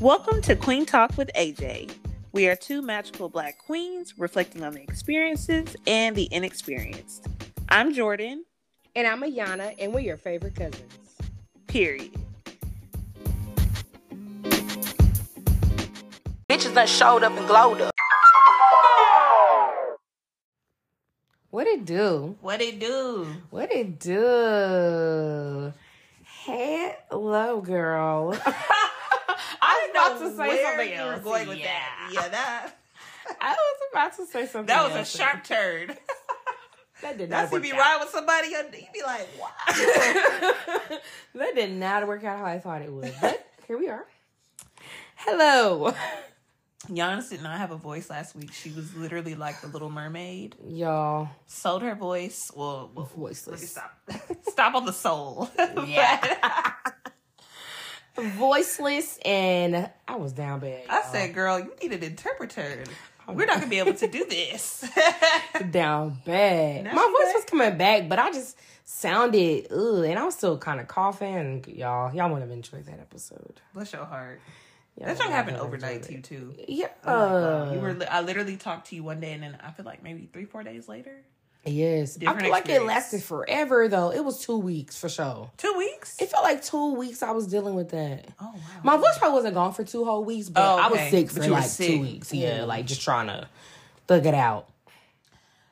Welcome to Queen Talk with AJ. We are two magical black queens reflecting on the experiences and the inexperienced. I'm Jordan. And I'm Ayana, and we're your favorite cousins. Period. Bitches done showed up and glowed up. What it do? What it do? What it do? Hello, girl. About to say something else. going with Yeah. that. Yeah, that I was about to say something. that was a sharp turn. That did That's not work be out. riding with somebody, and you be like, "Wow." that did not work out how I thought it would. But here we are. Hello, Giannis did not have a voice last week. She was literally like the Little Mermaid. y'all. Sold her voice. Well, well let me Voiceless. stop. stop on the soul. Yeah. Voiceless, and I was down bad. I y'all. said, "Girl, you need an interpreter. We're not gonna be able to do this." down bad. My voice was coming back, but I just sounded ugh, and I was still kind of coughing. Y'all, y'all would have enjoyed that episode. Bless your heart. Y'all That song would happened overnight to you too. Yeah. Oh. You were. Uh, li- I literally talked to you one day, and then I feel like maybe three, four days later. Yes. I feel like it lasted forever though. It was two weeks for sure. Two weeks. It felt like two weeks I was dealing with that. oh wow. My voice probably wasn't gone for two whole weeks, but Oh, I was sick But for like sick. two weeks. Yeah, Mm. like just trying to thug it out.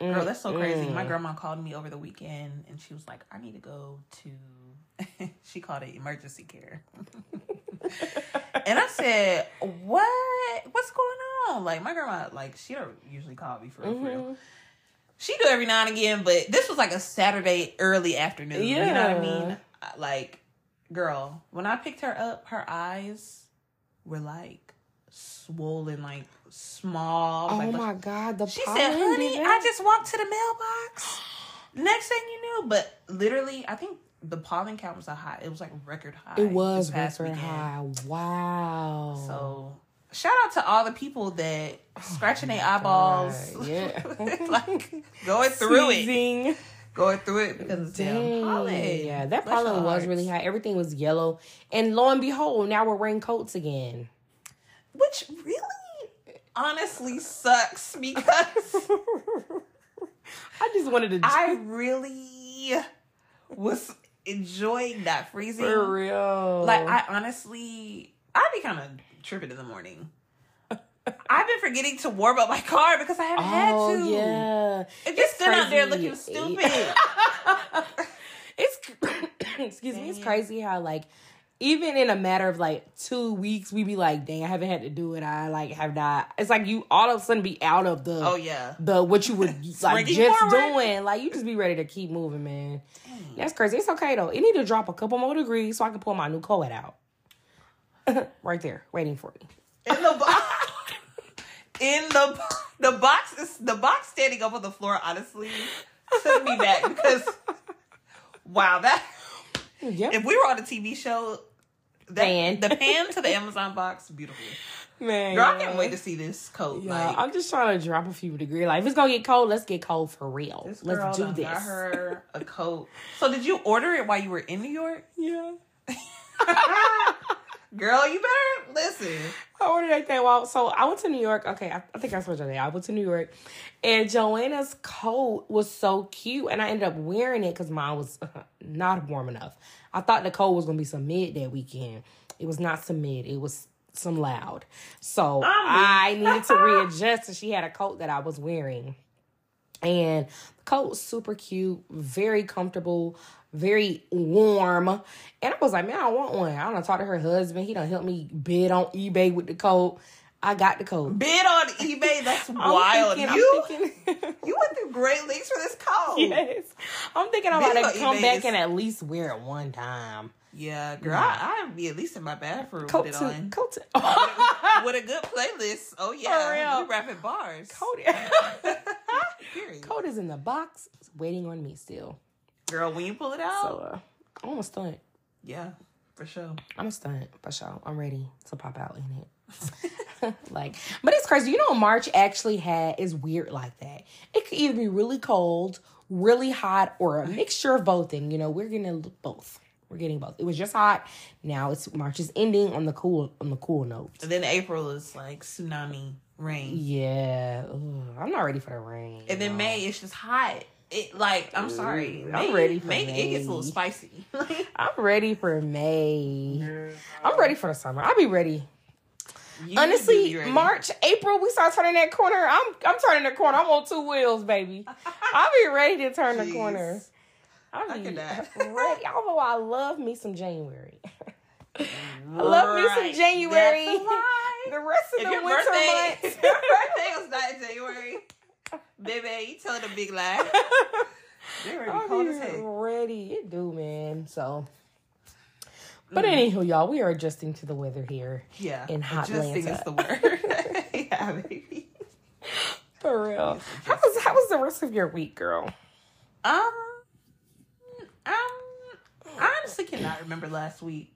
Girl, that's so crazy. Mm. My grandma called me over the weekend, and she was like, "I need to go to." she called it emergency care. and I said, "What? What's going on?" Like my grandma, like she don't usually call me for real. for real. She do every now and again, but this was like a Saturday early afternoon. Yeah. You know what I mean? Like, girl, when I picked her up, her eyes were like swollen, like small. Oh like, my god, the She said, "Honey. I just walked to the mailbox." Next thing you knew, but literally, I think the pollen count was a high. It was like record high. It was record weekend. high. Wow. So shout out to all the people that oh scratching their eyeballs, Oh God, yeah. like going through it, going through it because it's damn pollen. Yeah, that Bless pollen was really high. Everything was yellow. And lo and behold, now we're wearing coats again. which really honestly sucks because I just wanted to I really was enjoying that freezing. for real. Like I honestly, I'd be kind of tripping in the morning. I've been forgetting to warm up my car because I haven't had oh to. yeah. It just sitting out there looking stupid. It's excuse me. It's crazy how like even in a matter of like two weeks, we be like, "Dang, I haven't had to do it. I like have not." It's like you all of a sudden be out of the oh yeah. the what you were like just forward. doing. Like you just be ready to keep moving, man. That's crazy. It's okay though. It need to drop a couple more degrees so I can pull my new coat out. right there, waiting for me. In the box. In the the box is the box standing up on the floor. Honestly, took me back because wow that Yep. if we were on a TV show. That, Pan. the pan to the Amazon box, beautiful. man. Girl, I can't wait to see this coat. Yeah, like, I'm just trying to drop a few degrees. Like if it's gonna get cold, let's get cold for real. Let's do this. Got her a coat. So did you order it while you were in New York? Yeah. Girl, you better listen. I ordered that thing. Well, so I went to New York. Okay, I, I think I told you that. I went to New York, and Joanna's coat was so cute, and I ended up wearing it because mine was uh, not warm enough. I thought the coat was gonna be some mid that weekend. It was not some mid. It was some loud. So oh, I needed to readjust, and she had a coat that I was wearing. And the coat was super cute, very comfortable, very warm. And I was like, man, I want one. I don't talk to her husband. He done help me bid on eBay with the coat. I got the coat. Bid on eBay. That's wild. thinking- you thinking- you went through great lengths for this coat. yes. I'm thinking I'm Bidding to come eBay back is- and at least wear it one time. Yeah, girl. I, I'd be at least in my bathroom Coat with it on. coat to. With a good playlist. Oh yeah. We rapping bars. coat, coat is in the box. It's waiting on me still. Girl, when you pull it out. So uh, I'm gonna stunt. yeah, for sure. I'm a stunt for sure. I'm ready to pop out in it. like, but it's crazy. You know, March actually had is weird like that. It could either be really cold, really hot, or a mixture of both. And you know, we're gonna look both. We're getting both. It was just hot. Now it's March is ending on the cool on the cool note. And then April is like tsunami rain. Yeah, Ugh, I'm not ready for the rain. And then May it's just hot. It like I'm sorry. I'm May, ready for May, It gets a little May. spicy. I'm ready for May. I'm ready for the summer. I'll be ready. You Honestly, ready. March, April, we start turning that corner. I'm I'm turning the corner. I'm on two wheels, baby. I'll be ready to turn the corner. I'll be ready. Although I love me some January. I love me some January. That's a lie. The rest of If the winter birthday, months. your birthday was not in January, baby, you telling a big lie. Be I'll cold as heck. ready. It do, man. So, Mm. but anywho, y'all, we are adjusting to the weather here Yeah, in hot adjusting is the word. yeah, baby. for real. How was how was the rest of your week, girl? Um, um, I honestly cannot remember last week.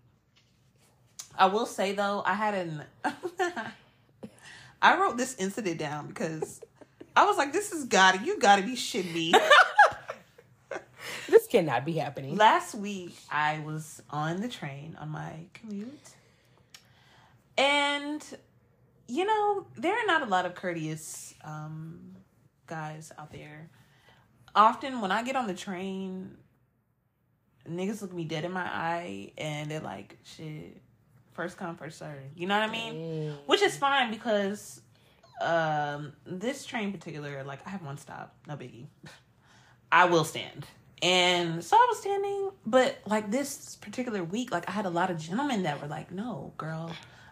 I will say though, I had an. I wrote this incident down because I was like, "This is gotta, you gotta be shitting me." This cannot be happening. last week I was on the train on my commute. And you know, there are not a lot of courteous um guys out there. Often when I get on the train, niggas look me dead in my eye and they're like, shit, first come, first serve. You know what I mean? Mm. Which is fine because um this train in particular, like I have one stop, no biggie. I will stand. And so I was standing, but like this particular week, like I had a lot of gentlemen that were like, No, girl,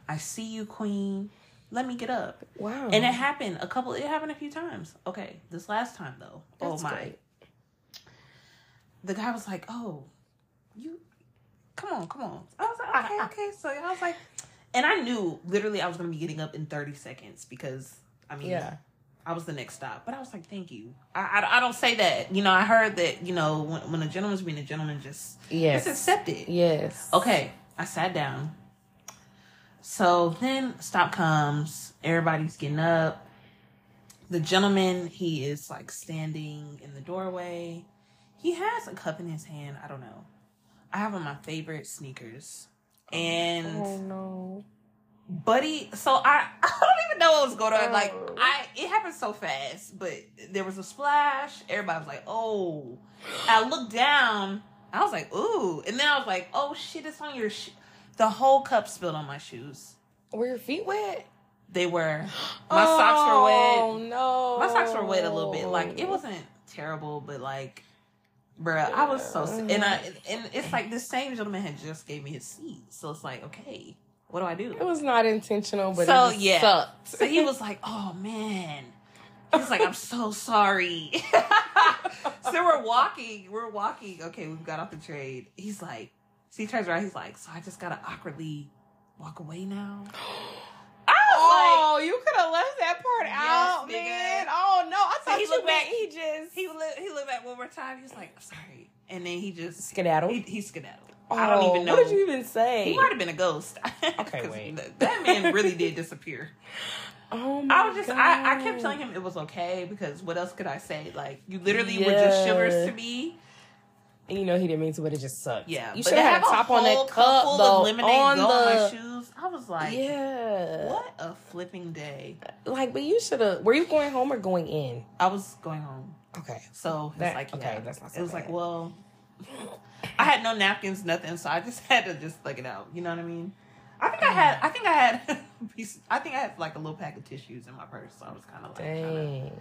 I see you, queen. Let me get up. Wow. And it happened a couple it happened a few times. Okay. This last time though. That's oh my. great. The guy was like, Oh, you come on, come on. I was like, okay, okay. So I was like and I knew literally I was gonna be getting up in 30 seconds because I mean Yeah. I was the next stop. But I was like, thank you. I, I, I don't say that. You know, I heard that, you know, when, when a gentleman's being a gentleman, just, Yes. just accept it. Yes. Okay. I sat down. So then stop comes. Everybody's getting up. The gentleman, he is like standing in the doorway. He has a cup in his hand. I don't know. I have on my favorite sneakers. And Oh no. buddy so i i don't even know what was going on like Oh. i it happened so fast but there was a splash everybody was like oh i looked down i was like ooh and then i was like oh shit it's on your sh-. the whole cup spilled on my shoes Were your feet wet? they were my socks were wet Oh no. my socks were wet a little bit like it wasn't terrible but like bruh i was so and i and it's like the same gentleman had just gave me his seat so it's like okay what do i do It was not intentional, but So, it yeah. sucked. So he was like, "Oh man," he was like, "I'm so sorry." so we're walking, we're walking. Okay, we've got off the train. He's like, so he turns around. He's like, "So I just gotta awkwardly walk away now." Oh, you could have left that part Yes, out, nigga. man. Oh no, I thought he you looked back- he just he looked, he looked back one more time. He was like, "I'm sorry," and then he just skedaddled. he, he skedaddled. I don't Oh, even know. What did you even say? He might have been a ghost. Okay, wait. th- That man really did disappear. Oh my I was just, I, I kept telling him it was okay because what else could I say? Like, you literally were just shivers to me. And you know he didn't mean to, but it just sucked. Yeah, you should have had a top on that cup full though. of lemonade on on my the shoes. I was like, yeah, what a flipping day. like, but you should have. Were you going home or going in? I was going home, Okay, so it's like, okay, yeah. that's not so It was like, well, I had no napkins, nothing, so I just had to just like it out. You know what I mean? I think I had, I think I had, I think I had like a little pack of tissues in my purse. So I was kind of like, kinda, dang.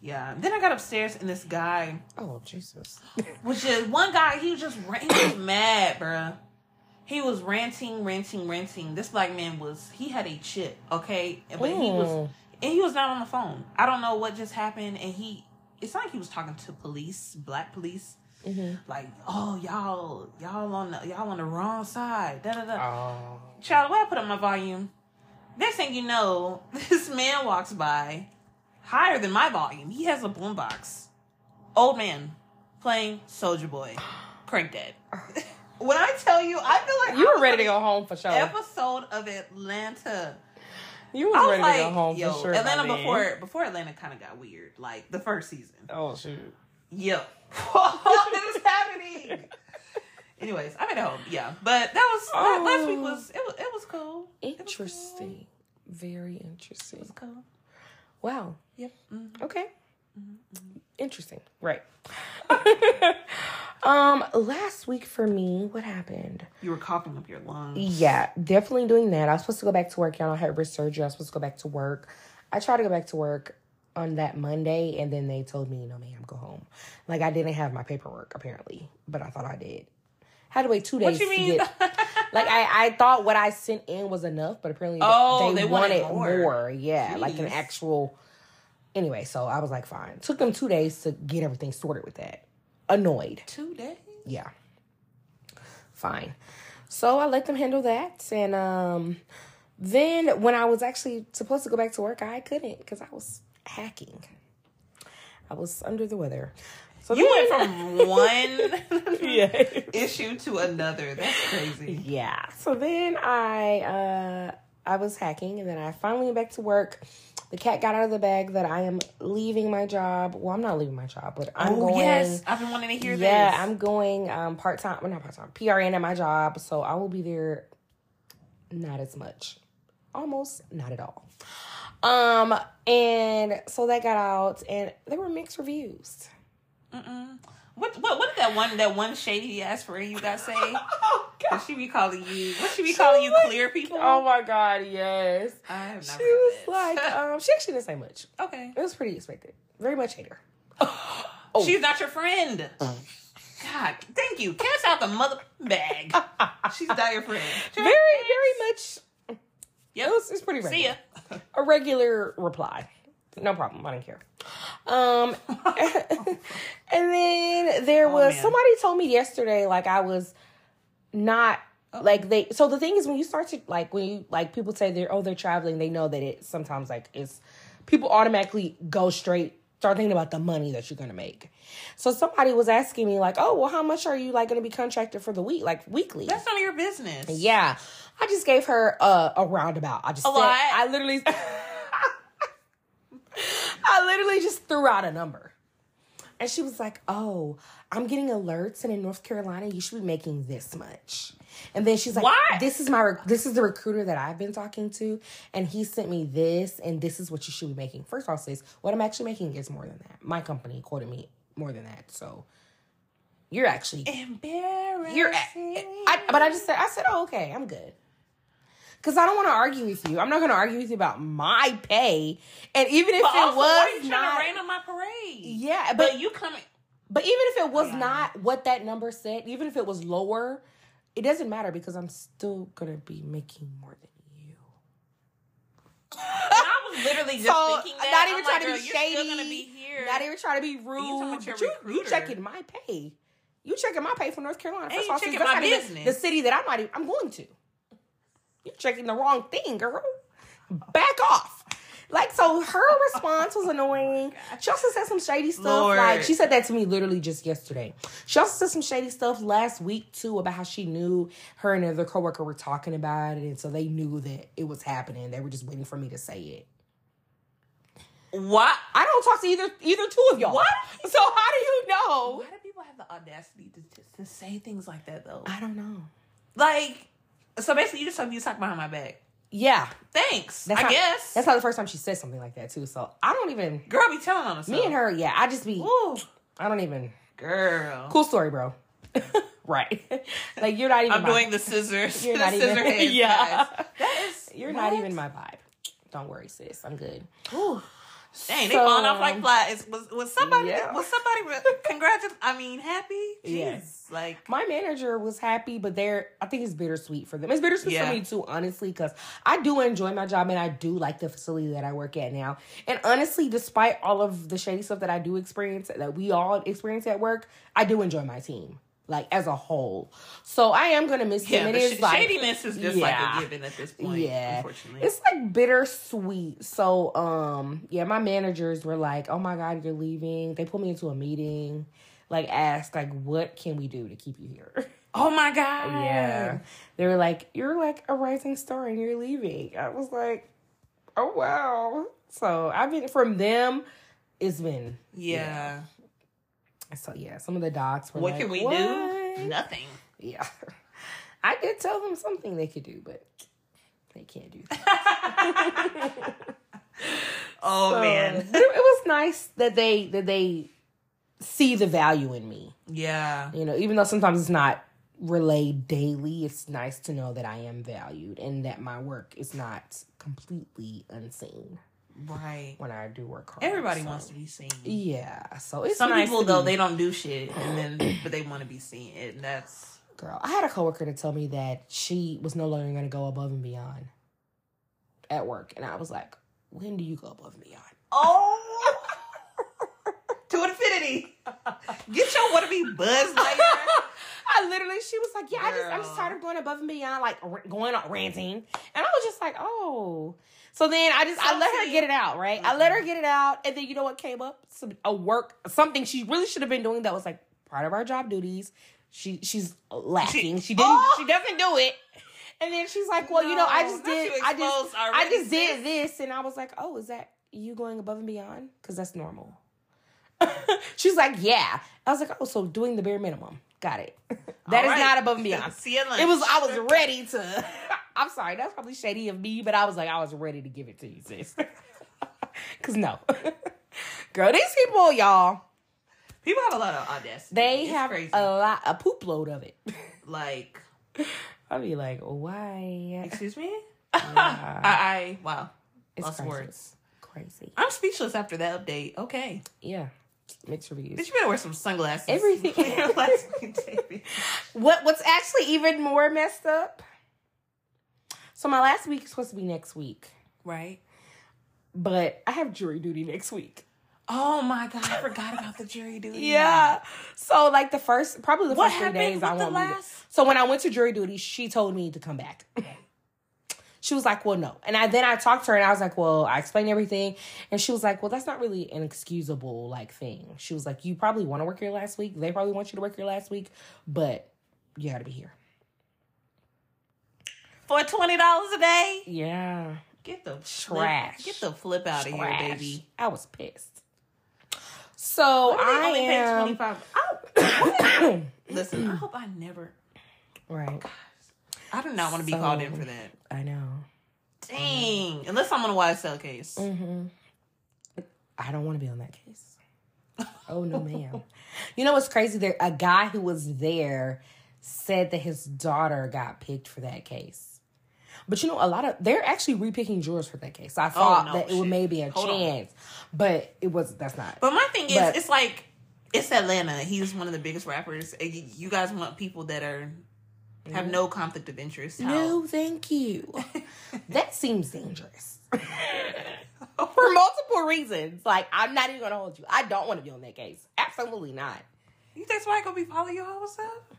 Yeah. Then I got upstairs and this guy. Oh Jesus. Which is one guy. He was just he was mad, bruh. He was ranting, ranting, ranting. This black man was he had a chip, okay, but he was Mm. and he was not on the phone. I don't know what just happened, and he it's not like he was talking to police, black police, Mhm. like oh y'all y'all on the y'all on the wrong side, da da da. Oh. Child, where I put up my volume. Next thing you know, this man walks by, higher than my volume. He has a boombox. Old man playing Soulja Boy. Crank that. when I tell you, I feel like You were ready to go home for sure. Episode of Atlanta. You was ready like, to go home yo, for sure. Atlanta before before Atlanta kind of got weird, like the first season. Oh shoot. Yo, what is happening? Anyways, I made it home. Yeah, but that was Oh. last week oh. was it was it was cool. It was cool. Interesting. Very It interesting. was cool. Wow. Yep. Mhm. Okay. Interesting. Right. um, last week for me, what happened? You were coughing up your lungs. Yeah, definitely doing that. I was supposed to go back to work. Y'all know I had wrist surgery. I was supposed to go back to work. I tried to go back to work on that Monday, and then they told me, no, ma'am, go home. Like, I didn't have my paperwork, apparently, but I thought I did. Had to wait two days What you mean? to get. Like, I, I thought what I sent in was enough, but apparently Oh, they, they wanted, wanted more. more. Yeah, like an actual. Anyway, so I was like, fine. Took them two days to get everything sorted with that. Annoyed. Two days. Yeah. Fine. So I let them handle that. And um then when I was actually supposed to go back to work, I couldn't because I was hacking. I was under the weather. So You went from one issue to another. That's crazy. Yeah. So then I uh I was hacking and then I finally went back to work. The cat got out of the bag that I am leaving my job. Well, I'm not leaving my job, but I'm oh going yes, I've been wanting to hear yeah, this. I'm going um part time. Well, not part time. PRN at my job, so I will be there. Not as much, almost not at all. Um, and so that got out, and there were mixed reviews. Mm-mm. What what what did that one that one shady ass friend you got say? Oh That she be calling you. What she be calling you? Clear people. Oh my god, yes. I have not. She was heard like, um, she actually didn't say much. okay. It was pretty expected. Very much hater. her. She's not your friend. God, thank you. Catch out the mother bag. She's not your friend. Very, very much. Yep. It was, it's pretty See ya. a regular reply. No problem. I don't care. Um, and then there Oh, was man. somebody told me yesterday, like I was not oh. like they. So the thing is, when you start to like when you like people say they're oh they're traveling, they know that it sometimes like it's people automatically go straight start thinking about the money that you're gonna make. So somebody was asking me like, oh well, how much are you like gonna be contracted for the week, like weekly? That's none of your business. Yeah. I just gave her a, a roundabout. I just A said, lot? I literally I literally just threw out a number. And she was like, "Oh, I'm getting alerts and in North Carolina you should be making this much." And then she's like, What? This is my this is the recruiter that I've been talking to and he sent me this and this is what you should be making." First of all, sis, what I'm actually making is more than that. My company quoted me more than that. So you're actually Embarrassing. you're I, but I just said, I said, oh, okay, I'm good. Cause I don't want to argue with you. I'm not going to argue with you about my pay. And even if But it also, why was you trying not, to rain on my parade? yeah, but But you coming? But even if it was Yeah. not what that number said, even if it was lower, it doesn't matter because I'm still gonna be making more than you. I was literally just So, thinking that. I'm not even I'm trying like, to be You're still shady, gonna be here. Not even trying to be rude. but you, you checking my pay. You checking my pay from North Carolina. First you of all, sis, checking my business. The city that I'm not even, I'm going to. You're checking the wrong thing, girl. Back off. Like so, her response was annoying. She also said some shady stuff. Lord. Like she said that to me literally just yesterday. She also said some shady stuff last week too about how she knew her and another coworker were talking about it, and so they knew that it was happening. They were just waiting for me to say it. what? I don't talk to either either two of y'all. What? So how do you know? Why do people have the audacity to, to, to say things like that though? I don't know. Like, so basically, you just told me you talk behind my back. Yeah, Thanks. that's I guess. that's not the first time she said something like that too. So I don't even. girl be telling on herself. Me and her, yeah. I just be. Ooh, I don't even. girl. Cool story, bro. right. like you're not even. I'm my- doing the scissors. You're the not even- scissor hands. Yeah. That is. You're not even my vibe. Don't worry, sis. I'm good. Ooh. Dang, they So, falling off like flies. Was was somebody Yeah. was somebody congratulating? I mean, happy? Jeez. Yes. Like My manager was happy, but they're. I think it's bittersweet for them. It's bittersweet Yeah. for me too, honestly, because I do enjoy my job and I do like the facility that I work at now. And honestly, despite all of the shady stuff that I do experience, that we all experience at work, I do enjoy my team, like as a whole. So I am gonna miss yeah, the It is sh- like shadiness is just Yeah. like a given at this point. Yeah. unfortunately. It's like bittersweet. So, um, yeah, my managers were like, "Oh my god, you're leaving." They put me into a meeting, like asked, like, "What can we do to keep you here?" oh my god. yeah, they were like, "You're like a rising star, and you're leaving." I was like, "Oh wow." So I've been from them. It's been Yeah. So yeah. Some of the docs were What like, can we "What?" do? Nothing. Yeah. I did tell them something they could do, but they can't do that. Oh So, man. but it, it was nice that they that they see the value in me. Yeah. You know, even though sometimes it's not relayed daily, it's nice to know that I am valued and that my work is not completely unseen Right. when I do work hard. Everybody So, wants to be seen. Yeah, so it's Some nice people though be- they don't do shit, and then but they want to be seen, and that's Girl, I had a coworker to tell me that she was no longer going to go above and beyond at work, and I was like, "When do you go above and beyond?" oh to infinity. Get your want to be buzz later. I literally, she was like, "Yeah, I just, I'm just tired of going above and beyond, like r- going on ranting," and I was just like, "Oh." So then I just I let her get it out, right? I let her get it out, and then you know what came up? Some a work something she really should have been doing that was like part of our job duties. She she's lacking. She, didn't. Oh! She doesn't do it. And then she's like, "Well, you know, I just did. I just I just did this," and I was like, "Oh, is that you going above and beyond? Because that's normal." She's like, "Yeah." I was like, "Oh, so doing the bare minimum. Got it. That is All right. not above and beyond." See you. It was. I was ready to. I'm sorry. That's probably shady of me, but I was like, I was ready to give it to you, sis. Cause no, girl, these people, y'all, People have a lot of audacity. they It's have crazy. a lot, a poop load of it. like, I'll be like, why? excuse me. I, I wow. it's Lost crazy. words. Crazy. I'm speechless after that update. Okay, Yeah, mixed reviews. bitch, you better wear some sunglasses. Everything- What What's actually even more messed up? So my last week is supposed to be next week, right. but I have jury duty next week. Oh my god, I forgot about the jury duty. Yeah. So like the first, probably the What first three days I won't last- So when I went to jury duty, she told me to come back. She was like, "Well, no," and I then I talked to her and I was like, "Well, I explained everything," and she was like, "Well, that's not really an excusable like thing." She was like, "You probably want to work your last week. They probably want you to work your last week, but you got to be here." For twenty dollars a day. Yeah. Get the Trash. Flip, get the flip out of here, baby. I was pissed. So Why do they I only am twenty five. Listen, I hope I never. right. I do not want to be So- called in for that. I know. Dang. Unless I'm on a YSL case. Mm-hmm. I don't want to be on that case. Oh no, ma'am. you know what's crazy? There, a guy who was there said that his daughter got picked for that case. But you know, a lot of they're actually repicking jurors for that case. So I thought no, that it would maybe a Hold on. chance, but it was. That's not. But my thing is, But- it's like it's Atlanta. He's one of the biggest rappers. You guys want people that are have no conflict of interest. How- No, thank you. that seems dangerous. For multiple reasons. Like, I'm not even gonna hold you. I don't want to be on that case. Absolutely not. You think somebody gonna be following your hoes up?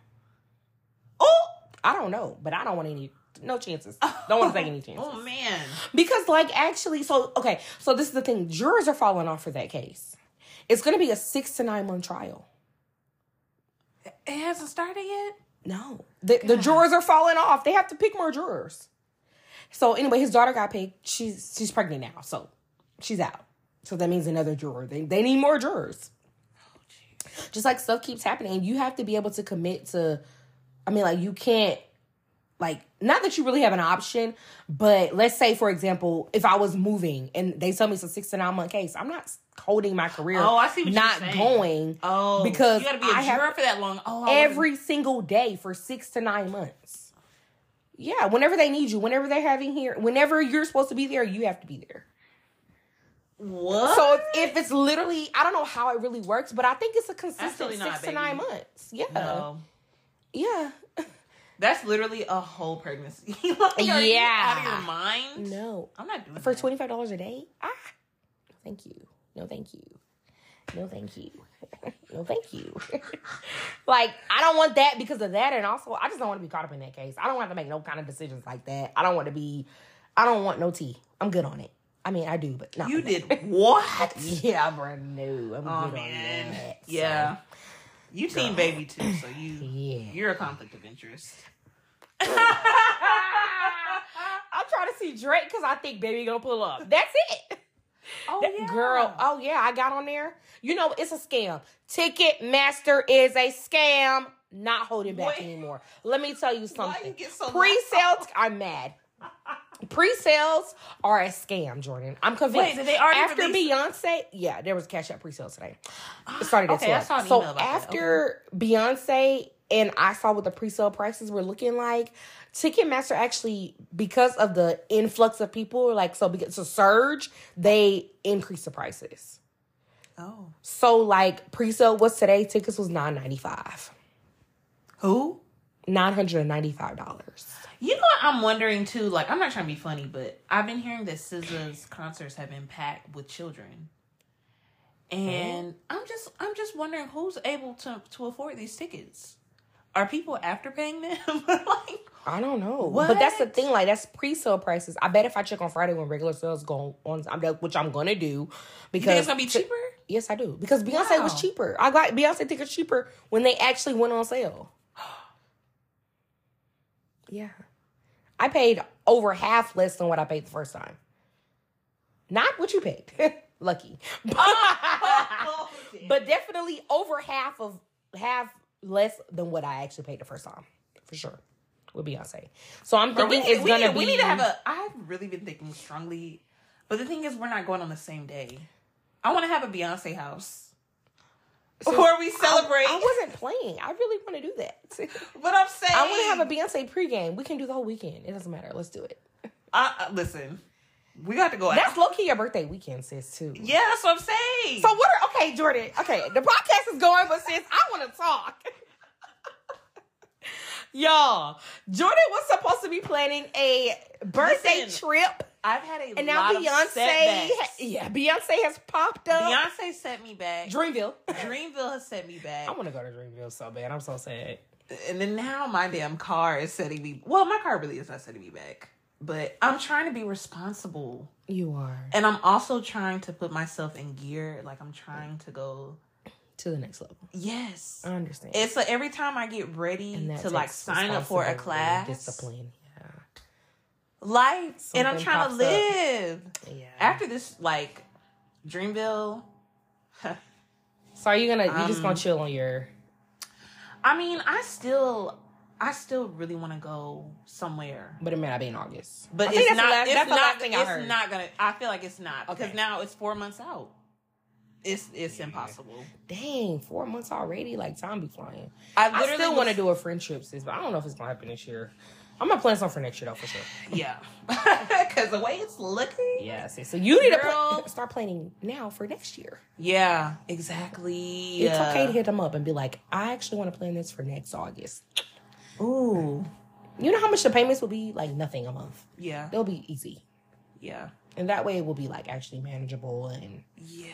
Oh, I don't know, but I don't want any no chances. Don't want to take any chances. Oh man. Because like actually, so okay, so this is the thing. Jurors are falling off for that case. It's gonna be a six to nine month trial. It hasn't started yet? No. The the jurors are falling off. They have to pick more jurors. So anyway, his daughter got picked. She's she's pregnant now, so she's out. So that means another juror. They they need more jurors. Just like stuff keeps happening, you have to be able to commit to. I mean, like you can't, like not that you really have an option, but let's say for example, if I was moving and they tell me it's a six to nine month case, I'm not holding my career. Oh, I see what you're not saying. going Oh, Because you gotta be a I juror for that long. Oh, every single day for six to nine months. Yeah, whenever they need you, whenever they're having here, whenever you're supposed to be there, you have to be there. what? So if, if it's literally, I don't know how it really works, but I think it's a consistent six not, to nine months. Yeah, no, yeah. That's literally a whole pregnancy. like, are you Yeah. out of your mind. No, I'm not doing for that. twenty five dollars a day. Ah, thank you. No, thank you. No, thank you. no, thank you. like, I don't want that because of that, and also I just don't want to be caught up in that case. I don't want to make no kind of decisions like that. I don't want to be. I don't want no tea. I'm good on it. I mean, I do, but not You for that. did what? Yeah, bro. No, I'm Oh good man, on that. so, yeah. You team baby too, so you yeah. you're a conflict of interest. I'm trying to see Drake because I think baby gonna pull up. That's it. Oh That girl. Oh yeah, I got on there. You know it's a scam. Ticketmaster is a scam. not holding back Wait. anymore. Let me tell you something. you so Pre-sales, I'm mad. Pre-sales are a scam, Jordan. I'm convinced. Wait, did they already after release- Beyonce? Yeah, there was a cash app pre-sale today. It started at Okay, I 12. saw an so email about that. after Beyonce and I saw what the pre-sale prices were looking like, Ticketmaster actually, because of the influx of people, like so because a surge, they increased the prices. Oh. So like pre-sale was today, tickets was nine ninety five. Who? Nine hundred and ninety five dollars. You know what I'm wondering too? Like, I'm not trying to be funny, but I've been hearing that SZA's concerts have been packed with children, and I'm just, I'm just wondering who's able to to afford these tickets. Are people after paying them? like, I don't know, but that's the thing. Like that's pre-sale prices. I bet if I check on Friday when regular sales go on, I'm which I'm gonna do you because think it's gonna be cheaper? Yes, I do because Beyonce Wow. was cheaper. I got Beyonce tickets cheaper when they actually went on sale. yeah, I paid over half less than what I paid the first time. Not what you paid. Lucky, Oh, oh, oh but definitely over half of half less than what I actually paid the first time for sure with Beyonce. So I'm thinking we, it's gonna need, be. we need to have a. I've really been thinking strongly, but the thing is, we're not going on the same day. I want to have a Beyonce house where we celebrate. I, I wasn't playing. I really want to do that. but I'm saying, I want to have a Beyonce pregame. We can do the whole weekend. It doesn't matter. Let's do it. Uh, uh, listen, we got to go That's low key your birthday weekend, sis. Too. Yeah, that's what I'm saying. So what are okay, Jordan? Okay, the podcast is going, but sis, I want to talk. Y'all, Jordan was supposed to be planning a birthday Listen, trip, I've had a and now Beyonce, yeah, Beyonce has popped up. Beyonce set me back. Dreamville. Dreamville has set me back. I want to go to Dreamville so bad. I'm so sad. and then now my damn car is setting me. Well, my car really is not setting me back, but I'm trying to be responsible, You are and I'm also trying to put myself in gear. Like I'm trying to go. to the next level. Yes, I understand. it's like every time I get ready to like sign up for a class, discipline. Yeah. Life, and I'm trying to pops up. live. Yeah. After this, like Dreamville. so are you gonna? You just Um, gonna chill on your? I mean, I still, I still really want to go somewhere. But it may not be in August. But I it's not. last- it's not. thing I it's heard. not gonna. I feel like it's not because Okay. now it's four months out. It's it's impossible. Dang, four months already. Like time be flying. I I literally still want to do a friend trip, sis, but I don't know if it's gonna happen this year. I'm gonna plan something for next year though, for sure. Yeah, because the way it's looking. Yeah, sis. So you need to Girl. pla- start planning now for next year. Yeah, exactly. It's okay to hit them up and be like, I actually want to plan this for next August. Ooh, You know how much the payments will be? Like nothing a month. yeah, They'll be easy, yeah, and that way it will be like actually manageable, and yeah.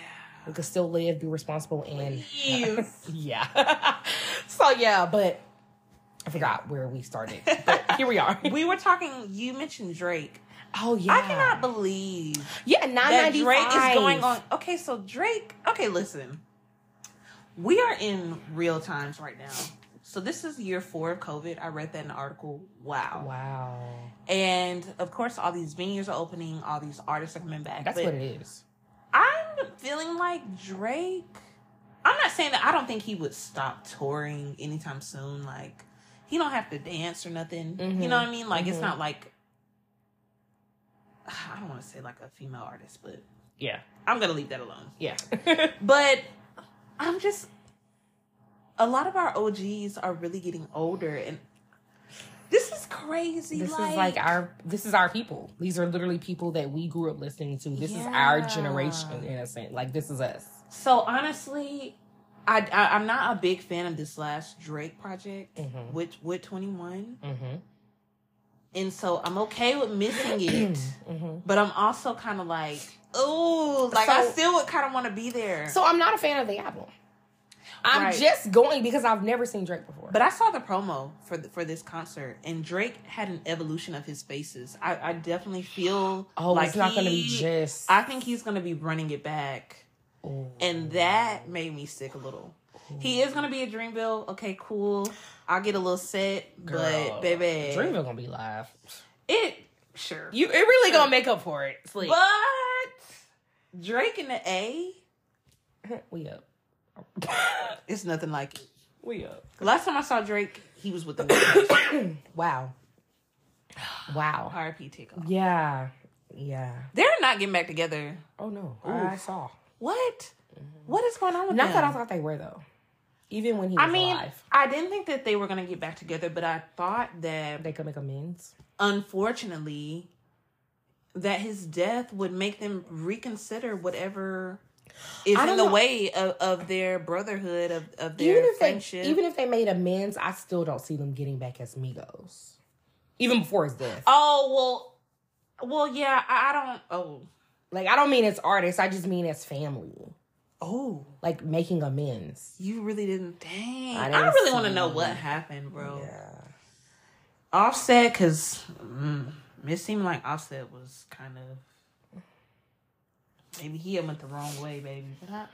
we can still live, be responsible, and yeah. so yeah, but I forgot where we started. But here we are. we were talking. You mentioned Drake. oh yeah, I cannot believe yeah nine that ninety Drake is going on. Okay, so Drake. Okay, listen. We are in real times right now. So this is year four of COVID. I read that in the article. Wow. Wow, And of course, all these venues are opening. All these artists are coming back. that's but what it is. I'm feeling like Drake. I'm not saying that I don't think he would stop touring anytime soon. Like he don't have to dance or nothing. Mhm. You know what I mean? Like it's Mhm. not like I don't want to say like a female artist, but Yeah, I'm gonna leave that alone. yeah. But I'm just a lot of our OGs are really getting older, and this is crazy. this like, is like our this is our people. These are literally people that we grew up listening to. This is our generation in a sense. Like this is us. So honestly, I, I I'm not a big fan of this last Drake project Mhm. with with 21, Mm-hmm. and so I'm okay with missing it, mm-hmm. but I'm also kind of like, oh, like I still would kind of want to be there. So I'm not a fan of the album. I'm Right. just going because I've never seen Drake before. But I saw the promo for the, for this concert, and Drake had an evolution of his faces. I, I definitely feel oh, like it's not going to be just. I think he's gonna be running it back, Ooh. and that made me sick a little. He is gonna be a Dreamville. Okay, cool. I'll get a little set, Girl, but baby, Dreamville gonna be live. it sure. You it really gonna make up for it. Sleep. But Drake in the A, we up. It's nothing like it. We up. Last time I saw Drake, he was with the Wow. Wow. R.I.P. Takeoff. Yeah. Yeah. They're not getting back together. Oh no. I saw. What? Mm-hmm. What is going on with Not them? that I thought they were though. Even when he was I mean, alive, I didn't think that they were gonna get back together, but I thought that they could make amends. unfortunately that his death would make them reconsider whatever is in the know. way of, of their brotherhood of, of their Even friendship. they, even if they made amends, I still don't see them getting back as Migos. Even before his death. oh well, well yeah. I, I don't. Oh Like I don't mean as artists, I just mean as family. oh, Like making amends. you really didn't. Dang, I I, didn't really want to know what happened, bro. Yeah. Offset, because mm, it seemed like Offset was kind of maybe he went the wrong way, baby. But I, uh,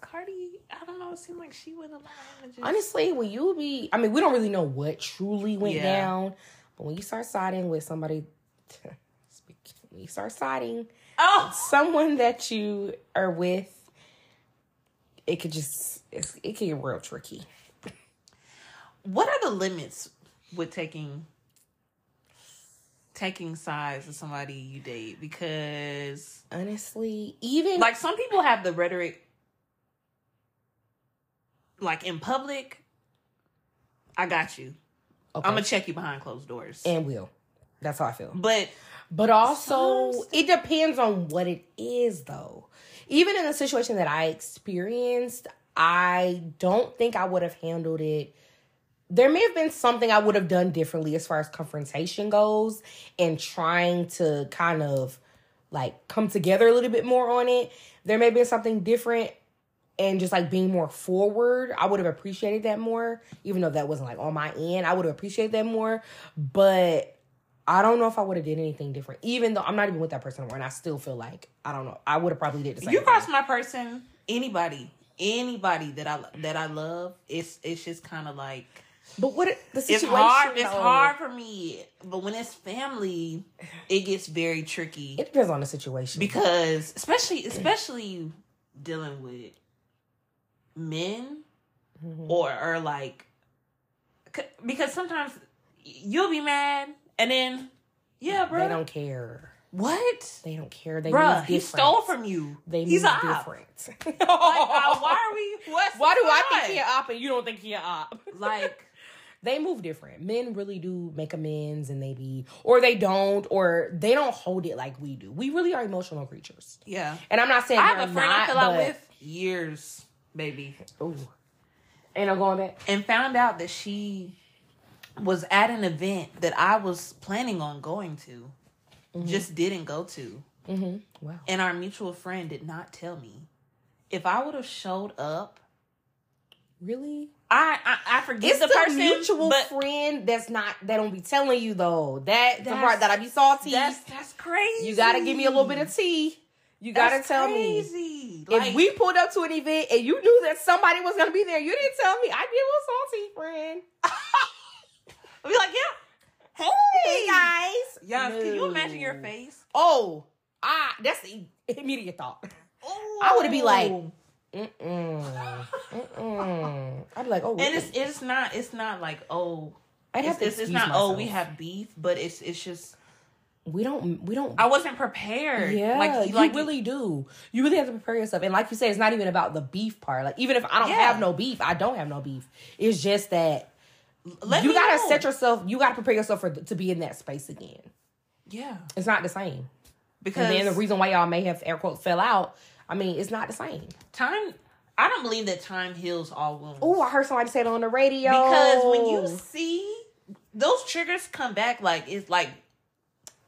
Cardi, I don't know. It seemed like she wouldn't allow him to just. Honestly, when you be, I mean, we don't really know what truly went Yeah. down, but when you start siding with somebody, when you start siding oh, someone that you are with, it could just, it's, it could get real tricky. what are the limits with taking taking sides with somebody you date? Because Honestly, even like some people have the rhetoric, like in public. I got you. okay, I'm gonna check you behind closed doors. and will. That's how I feel. but But also, it depends on what it is, though. Even in the situation that I experienced, I don't think I would have handled it. There may have been something I would have done differently as far as confrontation goes and trying to kind of like come together a little bit more on it. There may have been something different and just like being more forward. I would have appreciated that more, even though that wasn't like on my end. I would have appreciated that more. But I don't know if I would have did anything different, even though I'm not even with that person anymore, and I still feel like I don't know. I would have probably did the same. you cross my person, anybody, anybody that I that I love, it's it's just kind of like but what it- the it's situation? hard. It's hard for me, but when it's family, it gets very tricky It depends on the situation. because especially especially dealing with men Mhm. or or like because sometimes you'll be mad and then yeah, bro, they don't care. what, They don't care. They Bruh, he stole from you. They He's op. different. Like, uh, why are we? What's Why do I think he an op and you don't think he an op? like? They move different. Men really do make amends and they be, or they don't, or they don't hold it like we do. We really are emotional creatures. Yeah, And I'm not saying I have a friend not, I fell out with years, baby, Ooh. Ain't no going back. and found out that she was at an event that I was planning on going to, just didn't go to, Mm-hmm. Wow. and our mutual friend did not tell me. If I would have showed up, Really? I I, I forgive It's the, the, person, mutual but friend that's not that don't be telling you though. That the part that I be salty. that's that's crazy. You gotta give me a little bit of tea. You gotta That's tell me. crazy. If we pulled up to an event and you knew that somebody was gonna be there, you didn't tell me. I'd be a little salty, friend. I'd be like, yeah, Hey guys. yeah. Can you imagine your face? Oh, ah, that's the immediate thought. I would be like, Ooh. Mm-mm. Mm-mm. I'd be like, oh, and it's it's not it's not like oh I'd have it's, to it's, it's not oh we have beef, but it's it's just we don't we don't I wasn't prepared. Yeah, like you like really do. You really have to prepare yourself. And like you said, it's not even about the beef part. Like even if I don't Yeah. have no beef, I don't have no beef. It's just that let you gotta know. set yourself. You gotta prepare yourself for to be in that space again. yeah It's not the same. because and then the reason why y'all may have air quotes fell out. I mean, it's not the same. time. I don't believe that time heals all wounds. Oh, I heard somebody say it on the radio. because when you see those triggers come back, like it's like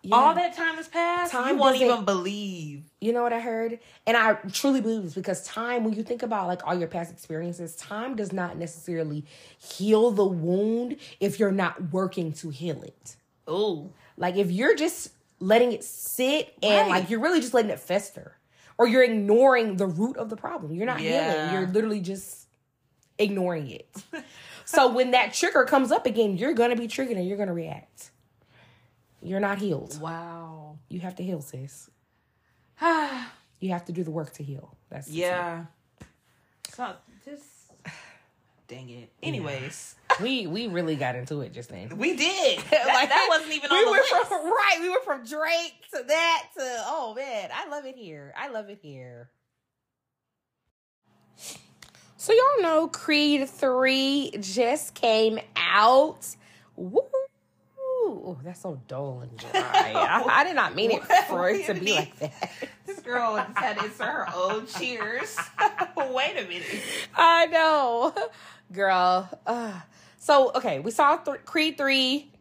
Yeah. all that time has passed. Time you won't even believe. You know what I heard? And I truly believe this because time, when you think about like all your past experiences, time does not necessarily heal the wound if you're not working to heal it. Oh, Like if you're just letting it sit and Right. like you're really just letting it fester, or you're ignoring the root of the problem. You're not Yeah. healing. You're literally just ignoring it. so when that trigger comes up again, you're gonna be triggered and you're gonna react. You're not healed. wow. You have to heal, sis. yeah. You have to do the work to heal. That's Yeah. So just dang it. Anyways, we we really got into it just then. we did. That, Like, that wasn't even we on the went list. from right. We were from Drake to that to oh man, I love it here. I love it here. So y'all know Creed three just came out. Woo! Ooh, that's so dull and dry. I, I did not mean it for it to be like that. This girl had to her own cheers. Wait a minute. I know, girl. Uh, so okay, we saw th- Creed three.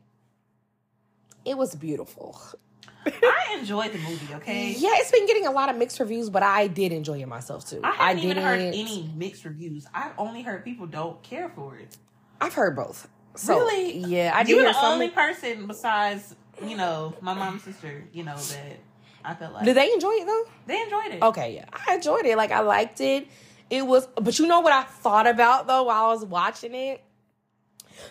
It was beautiful. I enjoyed the movie, okay? Yeah, it's been getting a lot of mixed reviews, but I did enjoy it myself too. I haven't even heard any mixed reviews. I've only heard people don't care for it. I've heard both. So, Really? Yeah, I you did were hear the only person besides, you know, my mom's sister, you know, that I felt like Did they enjoy it though? they enjoyed it. Okay, yeah, I enjoyed it. Like I liked it. It was, but you know what I thought about though while I was watching it.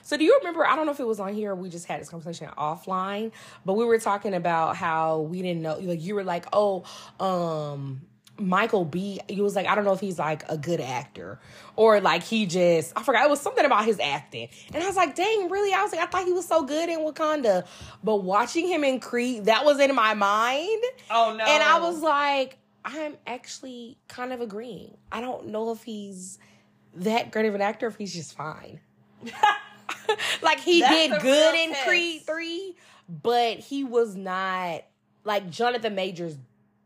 So do you remember? I don't know if it was on here. or We just had this conversation offline, but we were talking about how we didn't know. Like you were like, oh, um, Michael B. He was like, I don't know if he's like a good actor or like he just. I forgot. It was something about his acting, and I was like, dang, really? I was like, I thought he was so good in Wakanda, but watching him in Creed, that was in my mind. Oh no. And I was like, I'm actually kind of agreeing. I don't know if he's that great of an actor, if he's just fine. like he That's did good in test. Creed 3, but he was not like Jonathan Majors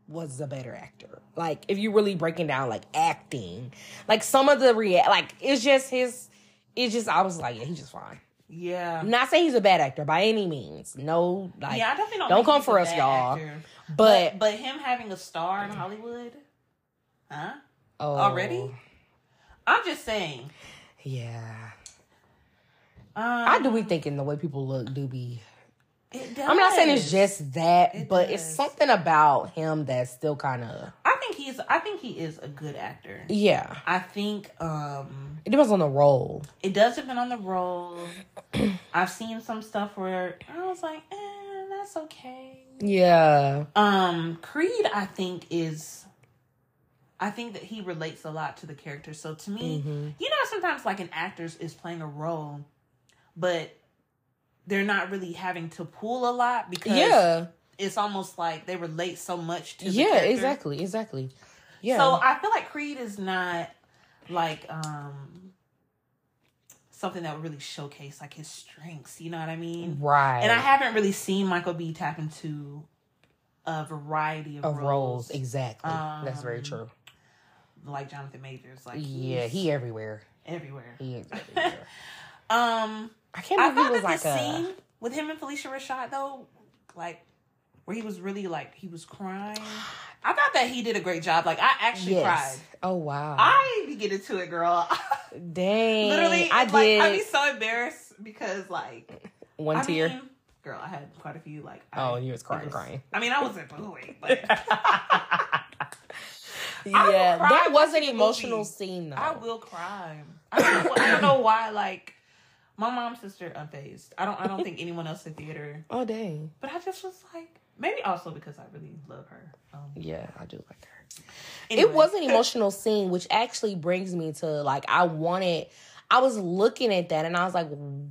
was a better actor. Like if you're really breaking down like acting, like some of the rea- like it's just his it's just I was like, yeah, he's just fine. yeah. I'm not saying he's a bad actor by any means. No, like yeah, I definitely don't. don't come for us, y'all. actor. but, but him having a star in Hollywood, huh? oh, already? I'm just saying. Yeah. Um, I do be thinking the way people look do be. It does. I'm not saying it's just that, It but it's something about him that's still kind of. I think he's. I think he is a good actor. Yeah. I think um It depends on the role. it does depend on the role. I've seen some stuff where I was like, eh, that's okay. Yeah. Um, Creed, I think is. I think that he relates a lot to the character. So to me, Mhm. you know, sometimes like an actor is playing a role, but they're not really having to pull a lot because Yeah. it's almost like they relate so much to Yeah, character. exactly. Exactly. Yeah. So I feel like Creed is not like um something that would really showcase like his strengths. You know what I mean? right. And I haven't really seen Michael B tap into a variety of, of roles, roles. Exactly. That's very Um, true. like Jonathan Majors. Like Yeah, he everywhere. everywhere. He everywhere. Um, I can't I thought was that like the a. scene with him and Phylicia Rashad though, like where he was really like he was crying. I thought that he did a great job. Like I actually Yes. cried. Oh wow. I be getting to it, girl. Dang. Literally, I like, did. I'd be so embarrassed because, like, one I tear. mean, girl, I had quite a few. Like, I, oh, you was crying, crying. I mean, I wasn't booing, but yeah, that was an emotional movie. scene though. I will cry. I don't, know, I don't know why. Like, my mom's sister unfazed. I don't. I don't think anyone else in theater. Oh dang. But I just was like, maybe also because I really love her. Um, Yeah, I do like her. anyway. It was an emotional scene, which actually brings me to like I wanted. I was looking at that and I was like,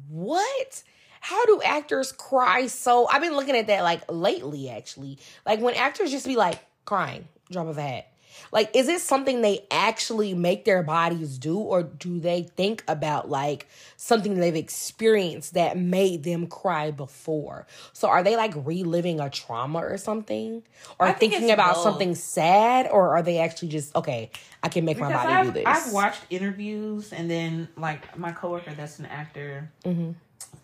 what? How do actors cry so? I've been looking at that like lately, actually. Like when actors just be like crying, drop of a hat. Like, is it something they actually make their bodies do, or do they think about like something they've experienced that made them cry before? So, are they like reliving a trauma or something, or think thinking about both. something sad, or are they actually just okay? I can make my body I've, do this. I've watched interviews and then like my coworker that's an actor. Mhm.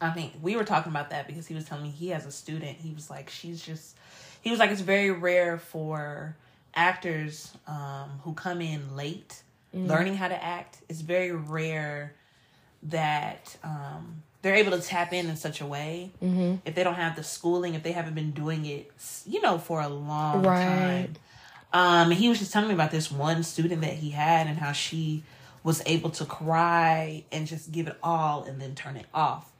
I think we were talking about that because he was telling me he has a student. He was like, she's just. He was like, it's very rare for actors um, who come in late Mm-hmm. learning how to act. It's very rare that um, they're able to tap in in such a way Mm-hmm. if they don't have the schooling, if they haven't been doing it, you know, for a long Right. time. Um, he was just telling me about this one student that he had and how she was able to cry and just give it all and then turn it off.